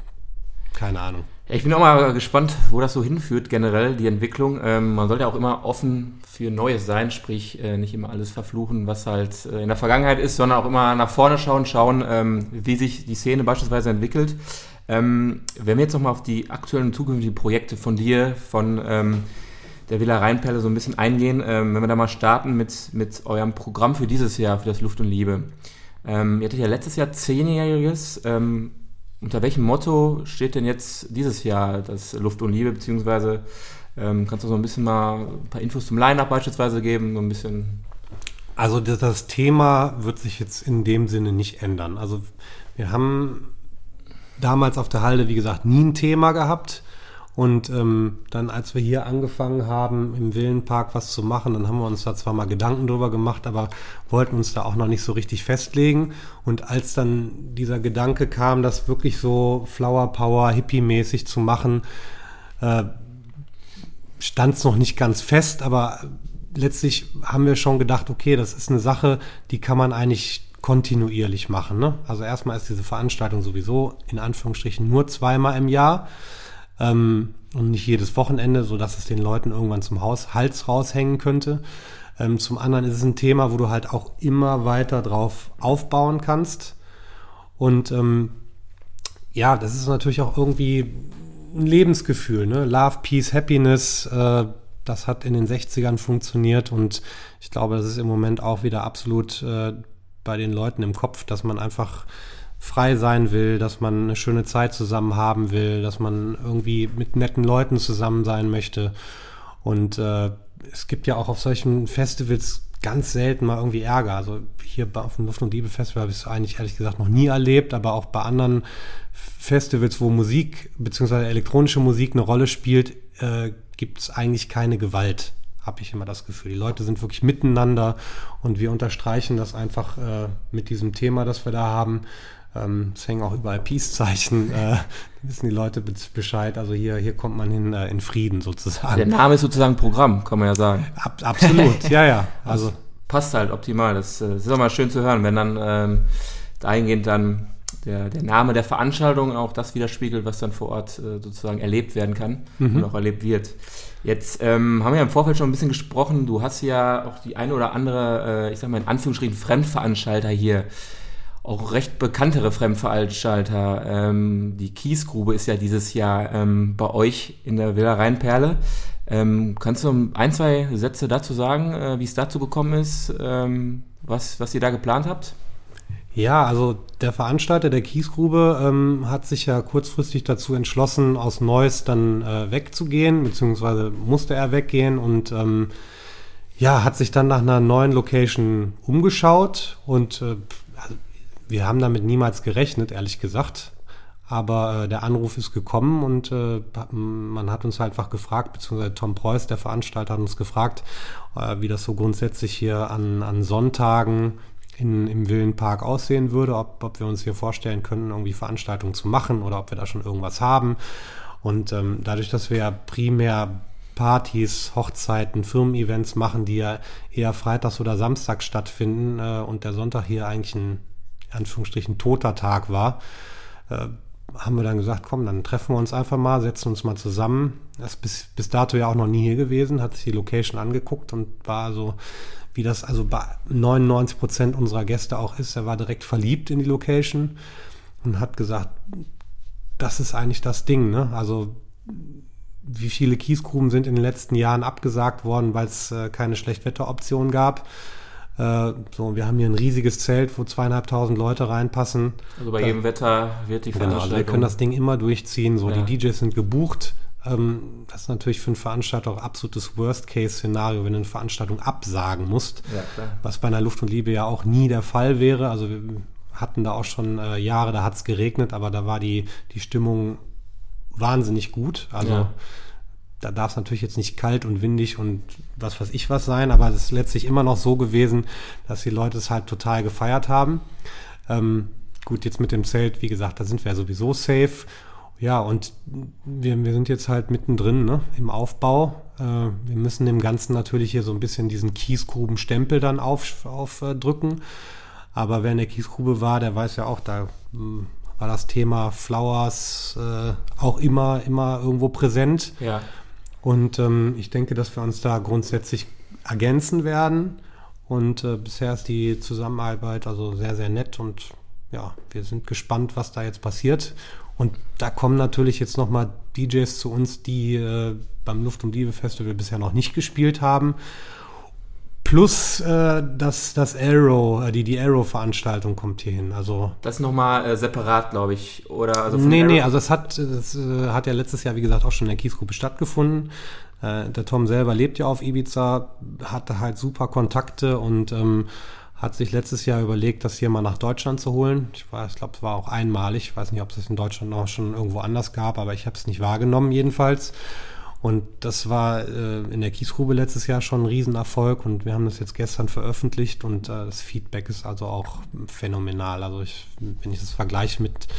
keine Ahnung. Ich bin auch mal gespannt, wo das so hinführt, generell, die Entwicklung. Ähm, man sollte auch immer offen für Neues sein, sprich äh, nicht immer alles verfluchen, was halt äh, in der Vergangenheit ist, sondern auch immer nach vorne schauen, schauen, ähm, wie sich die Szene beispielsweise entwickelt. Ähm, wenn wir jetzt nochmal auf die aktuellen und zukünftigen Projekte von dir, von ähm, der Villa Rheinperle so ein bisschen eingehen, ähm, wenn wir da mal starten mit, mit eurem Programm für dieses Jahr, für das Luft und Liebe. Ähm, ihr hattet ja letztes Jahr zehnjähriges. Ähm, unter welchem Motto steht denn jetzt dieses Jahr das Luft und Liebe, beziehungsweise ähm, kannst du so ein bisschen mal ein paar Infos zum Line-Up beispielsweise geben, so ein bisschen? Also das, das Thema wird sich jetzt in dem Sinne nicht ändern. Also wir haben damals auf der Halde, wie gesagt, nie ein Thema gehabt. Und ähm, dann, als wir hier angefangen haben, im Villenpark was zu machen, dann haben wir uns da zwar mal Gedanken drüber gemacht, aber wollten uns da auch noch nicht so richtig festlegen. Und als dann dieser Gedanke kam, das wirklich so Flower Power, Hippie-mäßig zu machen, äh, stand es noch nicht ganz fest, aber letztlich haben wir schon gedacht, okay, das ist eine Sache, die kann man eigentlich kontinuierlich machen. Ne? Also erstmal ist diese Veranstaltung sowieso in Anführungsstrichen nur zweimal im Jahr ähm, und nicht jedes Wochenende, so dass es den Leuten irgendwann zum Haus, Hals raushängen könnte. Ähm, zum anderen ist es ein Thema, wo du halt auch immer weiter drauf aufbauen kannst. Und ähm, ja, das ist natürlich auch irgendwie ein Lebensgefühl, ne? Love, Peace, Happiness. Äh, das hat in den 60ern funktioniert und ich glaube, das ist im Moment auch wieder absolut äh, bei den Leuten im Kopf, dass man einfach frei sein will, dass man eine schöne Zeit zusammen haben will, dass man irgendwie mit netten Leuten zusammen sein möchte. Und äh, es gibt ja auch auf solchen Festivals ganz selten mal irgendwie Ärger. Also hier auf dem Luft- und Liebe-Festival habe ich es eigentlich ehrlich gesagt noch nie erlebt, aber auch bei anderen Festivals, wo Musik bzw. elektronische Musik eine Rolle spielt, äh, gibt es eigentlich keine Gewalt, habe ich immer das Gefühl. Die Leute sind wirklich miteinander und wir unterstreichen das einfach äh, mit diesem Thema, das wir da haben. Ähm, es hängen auch überall Peace-Zeichen. Äh, wissen die Leute Bescheid. Also hier, hier kommt man hin äh, in Frieden sozusagen. Der Name ist sozusagen Programm, kann man ja sagen. Ab, absolut, ja, ja. Also das passt halt optimal. Das, das, ist auch mal schön zu hören, wenn dann ähm, dahingehend dann der, der Name der Veranstaltung auch das widerspiegelt, was dann vor Ort äh, sozusagen erlebt werden kann mhm. und auch erlebt wird. Jetzt ähm, haben wir ja im Vorfeld schon ein bisschen gesprochen. Du hast ja auch die eine oder andere, äh, ich sag mal in Anführungsstrichen, Fremdveranstalter hier auch recht bekanntere Fremdveranstalter. Ähm, die Kiesgrube ist ja dieses Jahr ähm, bei euch in der Villa Rheinperle. Ähm, kannst du ein, zwei Sätze dazu sagen, äh, wie es dazu gekommen ist, ähm, was, was ihr da geplant habt? Ja, also der Veranstalter der Kiesgrube ähm, hat sich ja kurzfristig dazu entschlossen, aus Neuss dann äh, wegzugehen, beziehungsweise musste er weggehen und ähm, ja, hat sich dann nach einer neuen Location umgeschaut und äh, wir haben damit niemals gerechnet, ehrlich gesagt. Aber äh, der Anruf ist gekommen und äh, man hat uns einfach gefragt, beziehungsweise Tom Preuß, der Veranstalter, hat uns gefragt, äh, wie das so grundsätzlich hier an, an Sonntagen in, im Villenpark aussehen würde, ob, ob wir uns hier vorstellen können, irgendwie Veranstaltungen zu machen oder ob wir da schon irgendwas haben. Und ähm, dadurch, dass wir ja primär Partys, Hochzeiten, Firmen-Events machen, die ja eher freitags oder samstags stattfinden äh, und der Sonntag hier eigentlich ein, in Anführungsstrichen, toter Tag war, äh, haben wir dann gesagt, komm, dann treffen wir uns einfach mal, setzen uns mal zusammen. Er ist bis, bis dato ja auch noch nie hier gewesen, hat sich die Location angeguckt und war so, wie das also bei 99 Prozent unserer Gäste auch ist. Er war direkt verliebt in die Location und hat gesagt, das ist eigentlich das Ding. Ne? Also wie viele Kiesgruben sind in den letzten Jahren abgesagt worden, weil es äh, keine Schlechtwetteroption gab. Äh, so, wir haben hier ein riesiges Zelt, wo zweieinhalbtausend Leute reinpassen. Also bei da, jedem Wetter wird die Veranstaltung... Genau, also wir können das Ding immer durchziehen. So, ja. die DJs sind gebucht. Ähm, das ist natürlich für einen Veranstalter auch absolutes Worst-Case-Szenario, wenn du eine Veranstaltung absagen musst. Ja, was bei einer Luft und Liebe ja auch nie der Fall wäre. Also wir hatten da auch schon äh, Jahre, da hat es geregnet, aber da war die, die Stimmung wahnsinnig gut. Also ja. Da darf es natürlich jetzt nicht kalt und windig und was weiß ich was sein, aber es ist letztlich immer noch so gewesen, dass die Leute es halt total gefeiert haben. Ähm, gut, jetzt mit dem Zelt, wie gesagt, da sind wir ja sowieso safe. Ja, und wir, wir sind jetzt halt mittendrin ne, im Aufbau. Äh, wir müssen dem Ganzen natürlich hier so ein bisschen diesen Kiesgrubenstempel dann aufdrücken. Auf, äh, Aber wer in der Kiesgrube war, der weiß ja auch, da hm, war das Thema Flowers äh, auch immer, immer irgendwo präsent. Ja. Und ähm, ich denke, dass wir uns da grundsätzlich ergänzen werden. Und äh, bisher ist die Zusammenarbeit also sehr, sehr nett und ja, wir sind gespannt, was da jetzt passiert. Und da kommen natürlich jetzt nochmal DJs zu uns, die äh, beim Luft- und Liebe Festival bisher noch nicht gespielt haben. Plus äh, das, das Arrow, äh, die, die Arrow-Veranstaltung kommt hier hin. Also, das nochmal äh, separat, glaube ich. Oder also nee, nee, also es hat, das, äh, hat ja letztes Jahr, wie gesagt, auch schon in der Kiesgruppe stattgefunden. Äh, der Tom selber lebt ja auf Ibiza, hatte halt super Kontakte und ähm, hat sich letztes Jahr überlegt, das hier mal nach Deutschland zu holen. Ich, ich glaube, es war auch einmalig. Ich weiß nicht, ob es das in Deutschland auch schon irgendwo anders gab, aber ich habe es nicht wahrgenommen jedenfalls. Und das war äh, in der Kiesgrube letztes Jahr schon ein Riesenerfolg und wir haben das jetzt gestern veröffentlicht und äh, das Feedback ist also auch phänomenal. Also ich, wenn ich das vergleiche mit,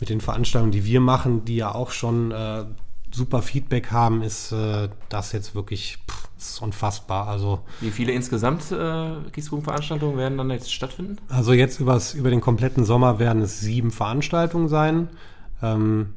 mit den Veranstaltungen, die wir machen, die ja auch schon äh, super Feedback haben, ist äh, das jetzt wirklich pff, ist unfassbar. Also wie viele insgesamt äh, Kiesgrubenveranstaltungen werden dann jetzt stattfinden? Also jetzt übers, über den kompletten Sommer werden es sieben Veranstaltungen sein. Ähm,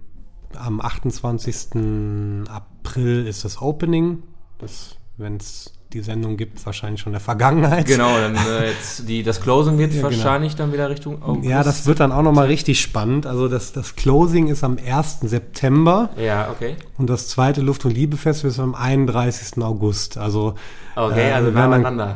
am 28. April ist das Opening. Das, wenn es die Sendung gibt, wahrscheinlich schon in der Vergangenheit. Genau, dann äh, jetzt die, das Closing wird ja, genau. wahrscheinlich genau. dann wieder Richtung August. Ja, das wird dann auch nochmal richtig spannend. Also das, das Closing ist am 1. September. Ja, okay. Und das zweite Luft- und Liebe-Festival ist am 31. August. Also, okay, äh, also wir dann,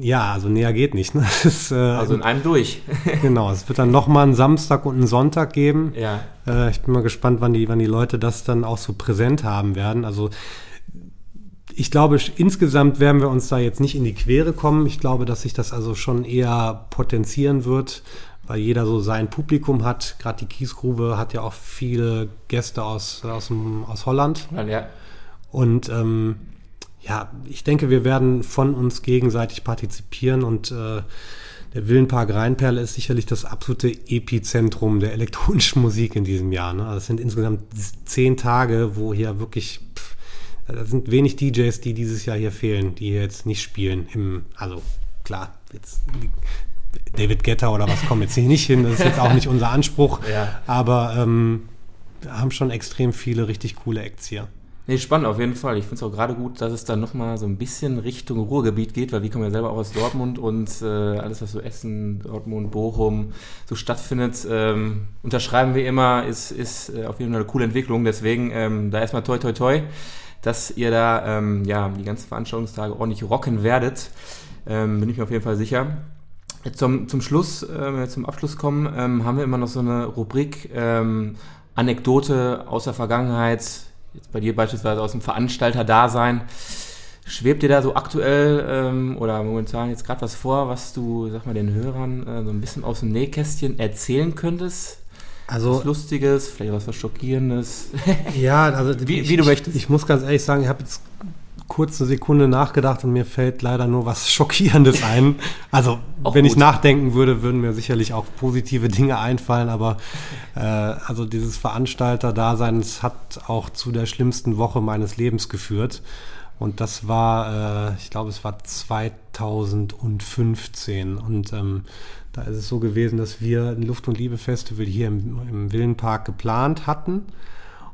ja, also näher geht nicht. Ne? Ist, äh, also in einem durch. genau, es wird dann nochmal einen Samstag und einen Sonntag geben. Ja. Äh, ich bin mal gespannt, wann die, wann die Leute das dann auch so präsent haben werden. Also ich glaube, insgesamt werden wir uns da jetzt nicht in die Quere kommen. Ich glaube, dass sich das also schon eher potenzieren wird, weil jeder so sein Publikum hat. Gerade die Kiesgrube hat ja auch viele Gäste aus, aus, dem, aus Holland. Ja. Und ähm, ja, ich denke, wir werden von uns gegenseitig partizipieren und äh, der Villenpark Rheinperle ist sicherlich das absolute Epizentrum der elektronischen Musik in diesem Jahr. Ne? Also es sind insgesamt zehn Tage, wo hier wirklich, pff, da sind wenig DJs, die dieses Jahr hier fehlen, die hier jetzt nicht spielen. Im, also klar, jetzt David Getter oder was kommt jetzt hier nicht hin, das ist jetzt auch nicht unser Anspruch, ja. aber ähm, wir haben schon extrem viele richtig coole Acts hier. Nee, spannend auf jeden Fall. Ich finde es auch gerade gut, dass es dann nochmal so ein bisschen Richtung Ruhrgebiet geht, weil wir kommen ja selber auch aus Dortmund und äh, alles, was so Essen, Dortmund, Bochum so stattfindet, ähm, unterschreiben wir immer, ist, ist äh, auf jeden Fall eine coole Entwicklung. Deswegen ähm, da erstmal toi toi toi, dass ihr da ähm, ja, die ganzen Veranstaltungstage ordentlich rocken werdet. Ähm, bin ich mir auf jeden Fall sicher. Zum, zum Schluss, äh, zum Abschluss kommen, ähm, haben wir immer noch so eine Rubrik ähm, Anekdote aus der Vergangenheit, jetzt bei dir beispielsweise aus dem Veranstalter-Dasein, schwebt dir da so aktuell ähm, oder momentan jetzt gerade was vor, was du, sag mal, den Hörern äh, so ein bisschen aus dem Nähkästchen erzählen könntest? Also was Lustiges, vielleicht was, was Schockierendes. ja, also wie, ich, wie du möchtest. Ich, ich muss ganz ehrlich sagen, ich habe jetzt kurz eine Sekunde nachgedacht und mir fällt leider nur was Schockierendes ein. Also, wenn ich gut. nachdenken würde, würden mir sicherlich auch positive Dinge einfallen, aber äh, also dieses Veranstalter-Daseins hat auch zu der schlimmsten Woche meines Lebens geführt. Und das war, äh, ich glaube, es war 2015. Und ähm, da ist es so gewesen, dass wir ein Luft- und Liebe-Festival hier im, im Villenpark geplant hatten.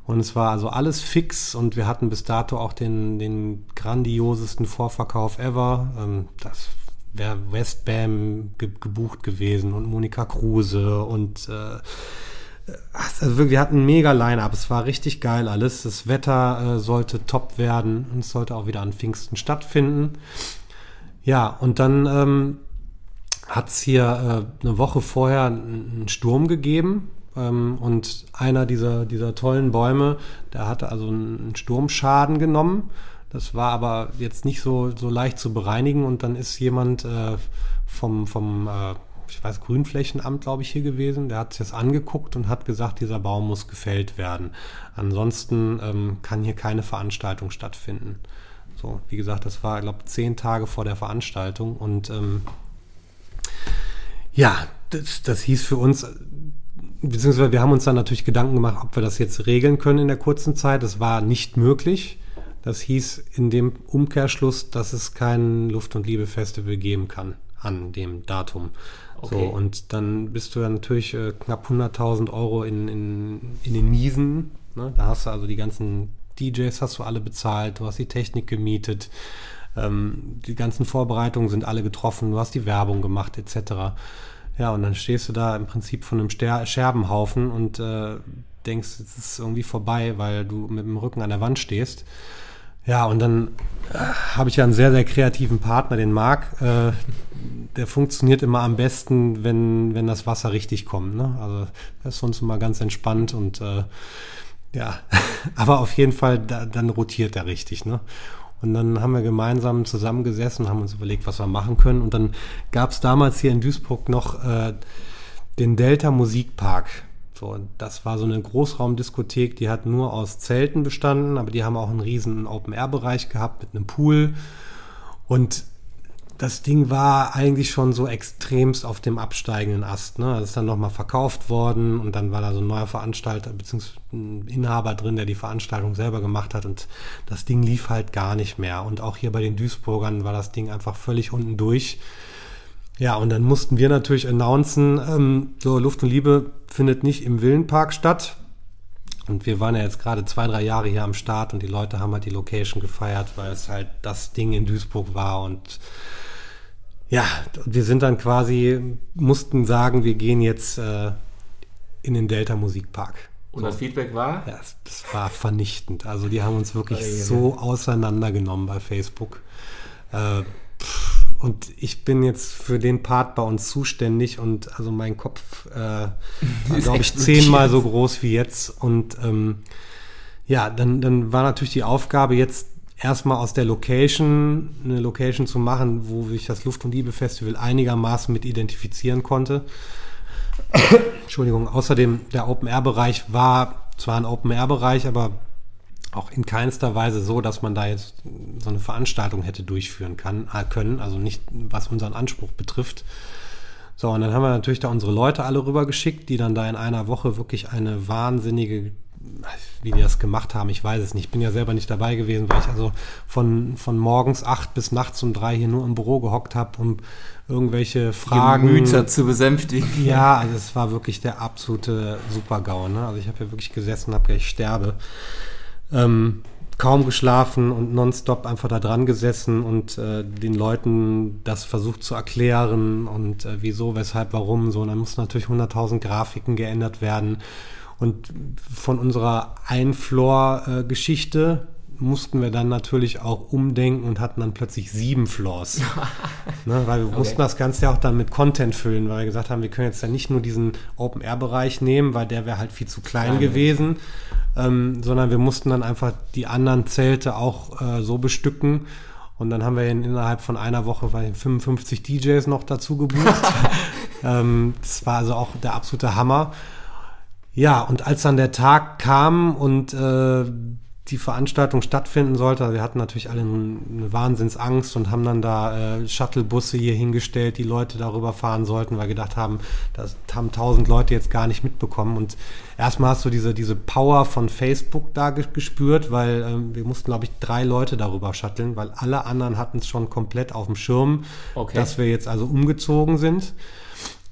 Und es war also alles fix und wir hatten bis dato auch den, den grandiosesten Vorverkauf ever. Ähm, das wäre Westbam ge gebucht gewesen und Monika Kruse und äh, also wirklich, wir hatten ein mega Line-Up. Es war richtig geil alles. Das Wetter äh, sollte top werden und es sollte auch wieder an Pfingsten stattfinden. Ja, und dann ähm, hat es hier äh, eine Woche vorher einen Sturm gegeben. Ähm, und einer dieser, dieser tollen Bäume, der hatte also einen Sturmschaden genommen. Das war aber jetzt nicht so, so leicht zu bereinigen. Und dann ist jemand äh, vom, vom äh, ich weiß, Grünflächenamt, glaube ich, hier gewesen. Der hat sich das angeguckt und hat gesagt, dieser Baum muss gefällt werden. Ansonsten ähm, kann hier keine Veranstaltung stattfinden. So, wie gesagt, das war, ich glaube, zehn Tage vor der Veranstaltung. Und ähm, ja, das, das hieß für uns, beziehungsweise wir haben uns dann natürlich Gedanken gemacht, ob wir das jetzt regeln können in der kurzen Zeit. Das war nicht möglich. Das hieß in dem Umkehrschluss, dass es kein Luft- und Liebe-Festival geben kann an dem Datum. Okay. So, und dann bist du ja natürlich äh, knapp 100.000 Euro in, in, in den Miesen. Ne? Da hast du also die ganzen DJs hast du alle bezahlt, du hast die Technik gemietet, ähm, die ganzen Vorbereitungen sind alle getroffen, du hast die Werbung gemacht etc. Ja, und dann stehst du da im Prinzip von einem Ster Scherbenhaufen und äh, denkst, es ist irgendwie vorbei, weil du mit dem Rücken an der Wand stehst. Ja, und dann äh, habe ich ja einen sehr, sehr kreativen Partner, den Marc. Äh, der funktioniert immer am besten, wenn, wenn das Wasser richtig kommt. Ne? Also das ist sonst immer ganz entspannt und äh, ja, aber auf jeden Fall, da, dann rotiert er richtig. Ne? Und dann haben wir gemeinsam zusammengesessen haben uns überlegt, was wir machen können. Und dann gab es damals hier in Duisburg noch äh, den Delta Musikpark. So, das war so eine Großraumdiskothek, die hat nur aus Zelten bestanden, aber die haben auch einen riesen Open-Air-Bereich gehabt mit einem Pool. Und das Ding war eigentlich schon so extremst auf dem absteigenden Ast. Ne? Das ist dann nochmal verkauft worden und dann war da so ein neuer Veranstalter bzw. Inhaber drin, der die Veranstaltung selber gemacht hat und das Ding lief halt gar nicht mehr. Und auch hier bei den Duisburgern war das Ding einfach völlig unten durch. Ja, und dann mussten wir natürlich announcen, ähm, so Luft und Liebe findet nicht im Villenpark statt. Und wir waren ja jetzt gerade zwei, drei Jahre hier am Start und die Leute haben halt die Location gefeiert, weil es halt das Ding in Duisburg war und ja, wir sind dann quasi, mussten sagen, wir gehen jetzt äh, in den Delta Musikpark. Und das Feedback war? Ja, das, das war vernichtend. Also die haben uns wirklich Ei, ei, ei. so auseinandergenommen bei Facebook. Äh, und ich bin jetzt für den Part bei uns zuständig und also mein Kopf äh, war, glaube ich, zehnmal so groß wie jetzt. Und ähm, ja, dann, dann war natürlich die Aufgabe jetzt erstmal aus der Location eine Location zu machen, wo ich das Luft- und Liebe-Festival einigermaßen mit identifizieren konnte. Entschuldigung, außerdem der Open-Air-Bereich war zwar ein Open-Air-Bereich, aber auch in keinster Weise so, dass man da jetzt so eine Veranstaltung hätte durchführen kann, äh, können, also nicht was unseren Anspruch betrifft. So, und dann haben wir natürlich da unsere Leute alle rübergeschickt, die dann da in einer Woche wirklich eine wahnsinnige, wie die das gemacht haben, ich weiß es nicht. Ich bin ja selber nicht dabei gewesen, weil ich also von, von morgens acht bis nachts um drei hier nur im Büro gehockt habe, um irgendwelche Fragen. Gemüter zu besänftigen. Ja, also es war wirklich der absolute Super-GAU. Ne? Also ich habe ja wirklich gesessen und habe gedacht, ich sterbe. Ähm, kaum geschlafen und nonstop einfach da dran gesessen und äh, den Leuten das versucht zu erklären und äh, wieso, weshalb, warum. So, und dann mussten natürlich 100.000 Grafiken geändert werden. Und von unserer Ein-Floor-Geschichte mussten wir dann natürlich auch umdenken und hatten dann plötzlich sieben Floors. ne, weil wir mussten das Ganze ja auch dann mit Content füllen, weil wir gesagt haben, wir können jetzt ja nicht nur diesen Open-Air-Bereich nehmen, weil der wäre halt viel zu klein Klein, gewesen, ähm, sondern wir mussten dann einfach die anderen Zelte auch äh, so bestücken. Und dann haben wir in, innerhalb von einer Woche weiß ich, 55 DJs noch dazu gebucht. ähm, das war also auch der absolute Hammer. Ja, und als dann der Tag kam und äh, die Veranstaltung stattfinden sollte. Wir hatten natürlich alle eine Wahnsinnsangst und haben dann da äh, Shuttlebusse hier hingestellt, die Leute darüber fahren sollten, weil wir gedacht haben, das haben tausend Leute jetzt gar nicht mitbekommen. Und erstmal hast du diese, diese Power von Facebook da gespürt, weil ähm, wir mussten, glaube ich, drei Leute darüber shutteln, weil alle anderen hatten es schon komplett auf dem Schirm, okay. dass wir jetzt also umgezogen sind.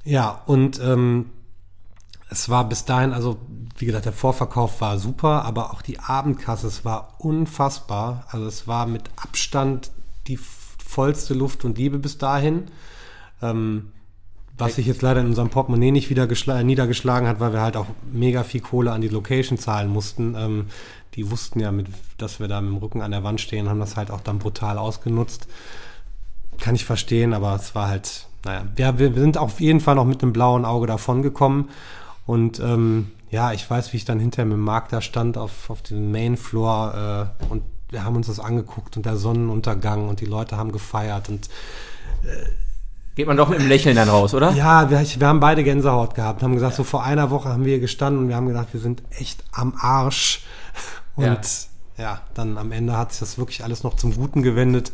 Ja, und ähm, es war bis dahin, also wie gesagt, der Vorverkauf war super, aber auch die Abendkasse, es war unfassbar. Also es war mit Abstand die vollste Luft und Liebe bis dahin. Ähm, was sich jetzt leider in unserem Portemonnaie nicht wieder niedergeschlagen hat, weil wir halt auch mega viel Kohle an die Location zahlen mussten. Ähm, die wussten ja, mit, dass wir da mit dem Rücken an der Wand stehen, haben das halt auch dann brutal ausgenutzt. Kann ich verstehen, aber es war halt, naja, wir, wir sind auf jeden Fall noch mit einem blauen Auge davon gekommen. Und ähm, ja, ich weiß, wie ich dann hinterher mit Markt da stand auf, auf dem Main Floor äh, und wir haben uns das angeguckt und der Sonnenuntergang und die Leute haben gefeiert und äh, Geht man doch mit einem Lächeln dann raus, oder? Ja, wir, wir haben beide Gänsehaut gehabt, haben gesagt, ja. so vor einer Woche haben wir gestanden und wir haben gedacht, wir sind echt am Arsch. Und ja, ja dann am Ende hat sich das wirklich alles noch zum Guten gewendet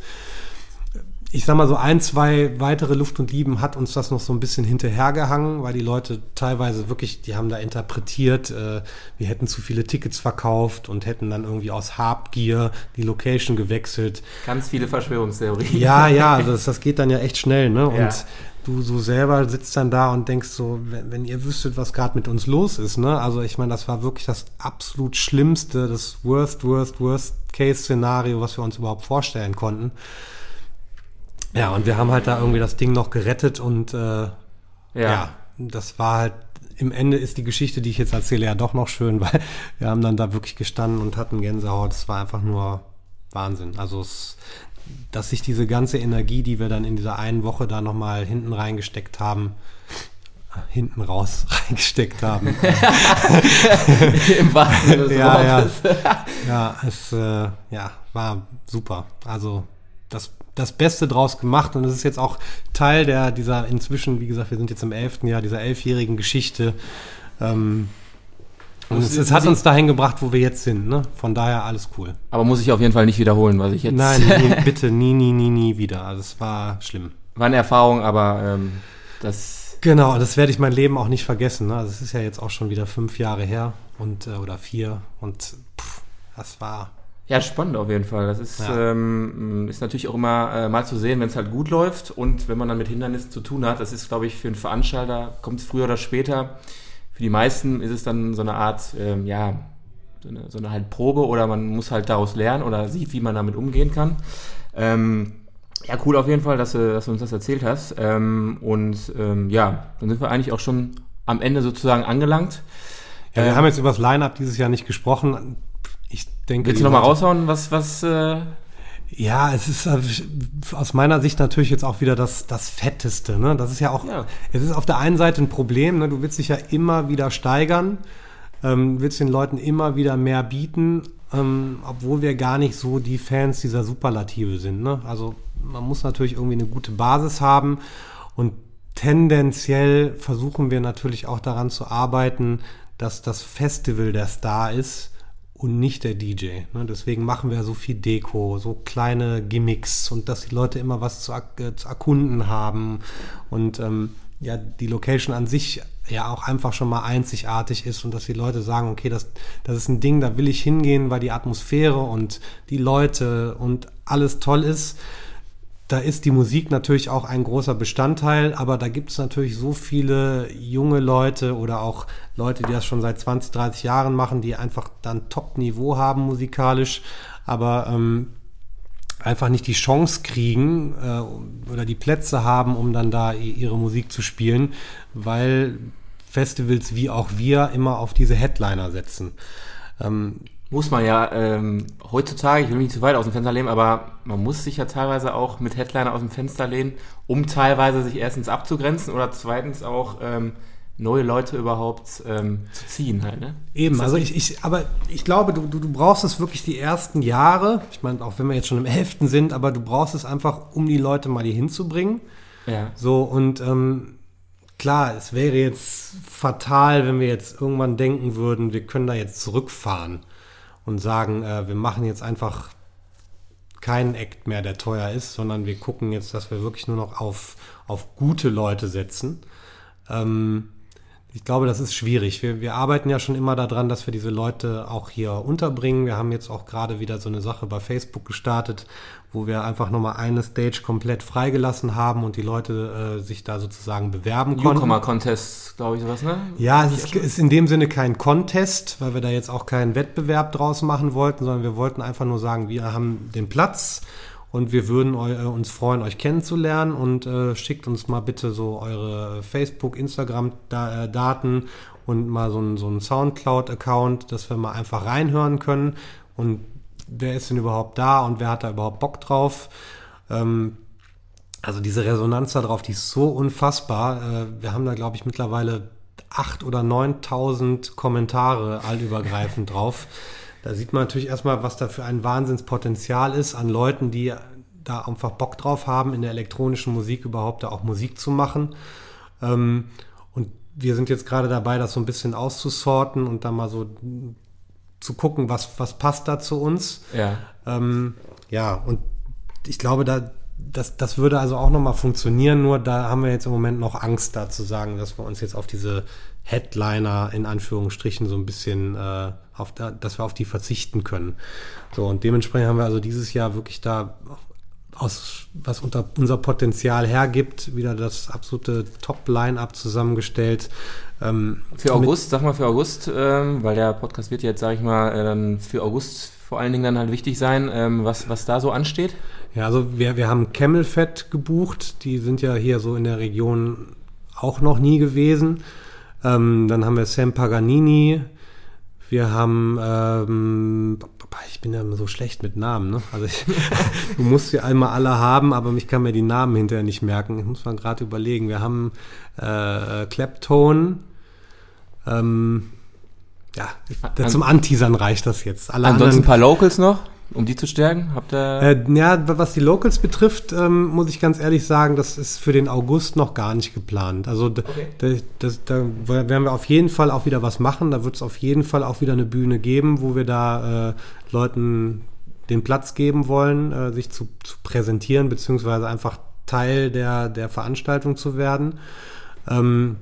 ich sag mal so ein, zwei weitere Luft und Lieben hat uns das noch so ein bisschen hinterhergehangen, weil die Leute teilweise wirklich, die haben da interpretiert, äh, wir hätten zu viele Tickets verkauft und hätten dann irgendwie aus Habgier die Location gewechselt. Ganz viele Verschwörungstheorien. Ja, ja, also das, das geht dann ja echt schnell, ne? Und ja. du so selber sitzt dann da und denkst so, wenn, wenn ihr wüsstet, was gerade mit uns los ist, ne? Also ich meine, das war wirklich das absolut Schlimmste, das Worst, Worst, Worst Case-Szenario, was wir uns überhaupt vorstellen konnten. Ja, und wir haben halt da irgendwie das Ding noch gerettet und äh, ja. ja, das war halt im Ende ist die Geschichte, die ich jetzt erzähle, ja doch noch schön, weil wir haben dann da wirklich gestanden und hatten Gänsehaut. Es war einfach nur Wahnsinn. Also es, dass sich diese ganze Energie, die wir dann in dieser einen Woche da nochmal hinten reingesteckt haben, hinten raus reingesteckt haben. Im wahrsten Sinne des ja, Wortes. Ja, ja, es äh, ja, war super. Also das das Beste draus gemacht und es ist jetzt auch Teil der, dieser inzwischen, wie gesagt, wir sind jetzt im elften Jahr dieser elfjährigen Geschichte. Ähm, und es, es, hat uns dahin gebracht, wo wir jetzt sind. Ne? Von daher alles cool. Aber muss ich auf jeden Fall nicht wiederholen, was ich jetzt. Nein, nie, bitte nie, nie, nie, nie wieder. Also es war schlimm. War eine Erfahrung, aber ähm, das. Genau, das werde ich mein Leben auch nicht vergessen. Ne? Also es ist ja jetzt auch schon wieder fünf Jahre her und äh, oder vier und pff, das war ja, spannend auf jeden Fall. Das ist, ja. ähm, ist natürlich auch immer äh, mal zu sehen, wenn es halt gut läuft und wenn man dann mit Hindernissen zu tun hat. Das ist, glaube ich, für einen Veranstalter, kommt es früher oder später. Für die meisten ist es dann so eine Art, ähm, ja, so eine, so eine, halt Probe oder man muss halt daraus lernen oder sieht, wie man damit umgehen kann. Ähm, ja, cool auf jeden Fall, dass du, dass du uns das erzählt hast. Ähm, und ähm, ja, dann sind wir eigentlich auch schon am Ende sozusagen angelangt. Ja, wir ähm, haben jetzt über das Line-Up dieses Jahr nicht gesprochen ich denke. Willst du nochmal raushauen, was, was, äh ja, es ist äh, aus meiner Sicht natürlich jetzt auch wieder das, das Fetteste. Ne? Das ist ja auch, ja. es ist auf der einen Seite ein Problem, ne? du willst dich ja immer wieder steigern, ähm, willst den Leuten immer wieder mehr bieten, ähm, obwohl wir gar nicht so die Fans dieser Superlative sind. Ne? Also man muss natürlich irgendwie eine gute Basis haben und tendenziell versuchen wir natürlich auch daran zu arbeiten, dass das Festival der Star ist und nicht der DJ. Ne? Deswegen machen wir so viel Deko, so kleine Gimmicks und dass die Leute immer was zu, äh, zu erkunden haben und ähm, ja, die Location an sich ja auch einfach schon mal einzigartig ist und dass die Leute sagen, okay, das, das ist ein Ding, da will ich hingehen, weil die Atmosphäre und die Leute und alles toll ist da ist die Musik natürlich auch ein großer Bestandteil, aber da gibt es natürlich so viele junge Leute oder auch Leute, die das schon seit 20, 30 Jahren machen, die einfach dann Top-Niveau haben musikalisch, aber ähm, einfach nicht die Chance kriegen äh, oder die Plätze haben, um dann da ihre Musik zu spielen, weil Festivals wie auch wir immer auf diese Headliner setzen. Ähm, muss man ja ähm, heutzutage, ich will nicht zu weit aus dem Fenster lehnen, aber man muss sich ja teilweise auch mit Headliner aus dem Fenster lehnen, um teilweise sich erstens abzugrenzen oder zweitens auch ähm, neue Leute überhaupt ähm, zu ziehen halt, ne? Eben, also ich, ich, aber ich glaube, du, du, du brauchst es wirklich die ersten Jahre, ich meine, auch wenn wir jetzt schon im Elften sind, aber du brauchst es einfach, um die Leute mal hier hinzubringen. Ja. So, und ähm, klar, es wäre jetzt fatal, wenn wir jetzt irgendwann denken würden, wir können da jetzt zurückfahren. Und sagen, äh, wir machen jetzt einfach keinen Act mehr, der teuer ist, sondern wir gucken jetzt, dass wir wirklich nur noch auf, auf gute Leute setzen. Ähm, ich glaube, das ist schwierig. Wir, wir arbeiten ja schon immer daran, dass wir diese Leute auch hier unterbringen. Wir haben jetzt auch gerade wieder so eine Sache bei Facebook gestartet, wo wir einfach nochmal eine Stage komplett freigelassen haben und die Leute äh, sich da sozusagen bewerben konnten. Newcomer-Contest, glaube ich, sowas, ne? Ja, es ist, ist, in dem Sinne kein Contest, weil wir da jetzt auch keinen Wettbewerb draus machen wollten, sondern wir wollten einfach nur sagen, wir haben den Platz und wir würden eu, uns freuen, euch kennenzulernen und äh, schickt uns mal bitte so eure Facebook, Instagram-Daten äh, und mal so ein, so Soundcloud-Account, dass wir mal einfach reinhören können und wer ist denn überhaupt da und wer hat da überhaupt Bock drauf. Ähm, also diese Resonanz darauf, die ist so unfassbar. Äh, wir haben da, glaube ich, mittlerweile acht oder 9.000 Kommentare allübergreifend drauf. Da sieht man natürlich erstmal, was da für ein Wahnsinnspotenzial ist an Leuten, die da einfach Bock drauf haben, in der elektronischen Musik überhaupt da auch Musik zu machen. Ähm, und wir sind jetzt gerade dabei, das so ein bisschen auszusorten und da mal so zu gucken, was, was passt da zu uns. Ja. Ähm, ja, und ich glaube, da, das, das würde also auch nochmal funktionieren, nur da haben wir jetzt im Moment noch Angst da zu sagen, dass wir uns jetzt auf diese Headliner in Anführungsstrichen so ein bisschen, äh, auf da, dass wir auf die verzichten können. So, und dementsprechend haben wir also dieses Jahr wirklich da aus, was unter unser Potenzial hergibt, wieder das absolute Top-Line-Up zusammengestellt. Ähm, für August, sag mal für August, ähm, weil der Podcast wird jetzt, sag ich mal, äh, dann für August vor allen Dingen dann halt wichtig sein, ähm, was, was da so ansteht. Ja, also wir, wir haben Camel Fett gebucht, die sind ja hier so in der Region auch noch nie gewesen. Ähm, dann haben wir Sam Paganini, wir haben, ähm, ich bin ja immer so schlecht mit Namen, ne? Also ich, du musst sie einmal alle haben, aber ich kann mir die Namen hinterher nicht merken. Ich muss mal gerade überlegen. Wir haben äh, Claptone, ähm, ja, zum Anteasern reicht das jetzt. Alle ansonsten ein paar Locals noch? Um die zu stärken? Habt ihr äh, ja, was die Locals betrifft, ähm, muss ich ganz ehrlich sagen, das ist für den August noch gar nicht geplant. Also okay. da, das, da werden wir auf jeden Fall auch wieder was machen. Da wird es auf jeden Fall auch wieder eine Bühne geben, wo wir da äh, Leuten den Platz geben wollen, äh, sich zu, zu, präsentieren, beziehungsweise einfach Teil der, der Veranstaltung zu werden. Ähm,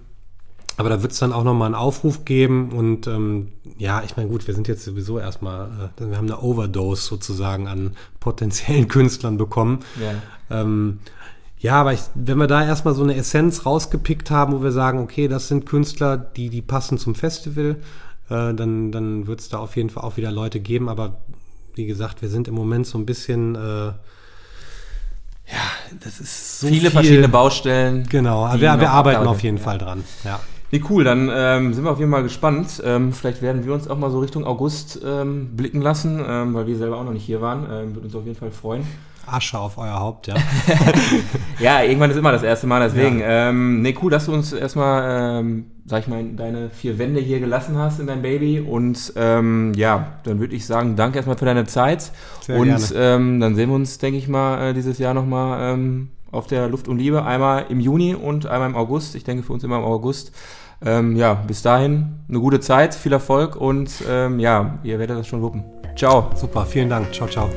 aber da wird es dann auch nochmal einen Aufruf geben und ähm, ja, ich meine, gut, wir sind jetzt sowieso erstmal, äh, wir haben eine Overdose sozusagen an potenziellen Künstlern bekommen. Ja, ähm, ja aber ich, wenn wir da erstmal so eine Essenz rausgepickt haben, wo wir sagen, okay, das sind Künstler, die, die passen zum Festival, äh, dann, dann wird es da auf jeden Fall auch wieder Leute geben. Aber wie gesagt, wir sind im Moment so ein bisschen äh, ja, das ist so viele viel, verschiedene Baustellen. Genau, wir, wir arbeiten auf jeden ja. Fall dran. Ja. Nee, cool, dann ähm, sind wir auf jeden Fall gespannt. Ähm, vielleicht werden wir uns auch mal so Richtung August ähm, blicken lassen, ähm, weil wir selber auch noch nicht hier waren. Ähm, Würde uns auf jeden Fall freuen. Asche auf euer Haupt, ja. ja, irgendwann ist immer das erste Mal, deswegen. Ja. Ähm, nee, cool, dass du uns erstmal, ähm, sag ich mal, deine vier Wände hier gelassen hast in dein Baby. Und ja, dann würde ich sagen, danke erstmal für deine Zeit. Sehr und dann sehen wir uns, denke ich mal, äh, dieses Jahr nochmal ähm, auf der Luft und Liebe. Einmal im Juni und einmal im August. Ich denke für uns immer im August. Ähm, ja, bis dahin eine gute Zeit, viel Erfolg und ähm, ja, ihr werdet das schon wuppen. Ciao. Super, vielen Dank. Ciao, ciao.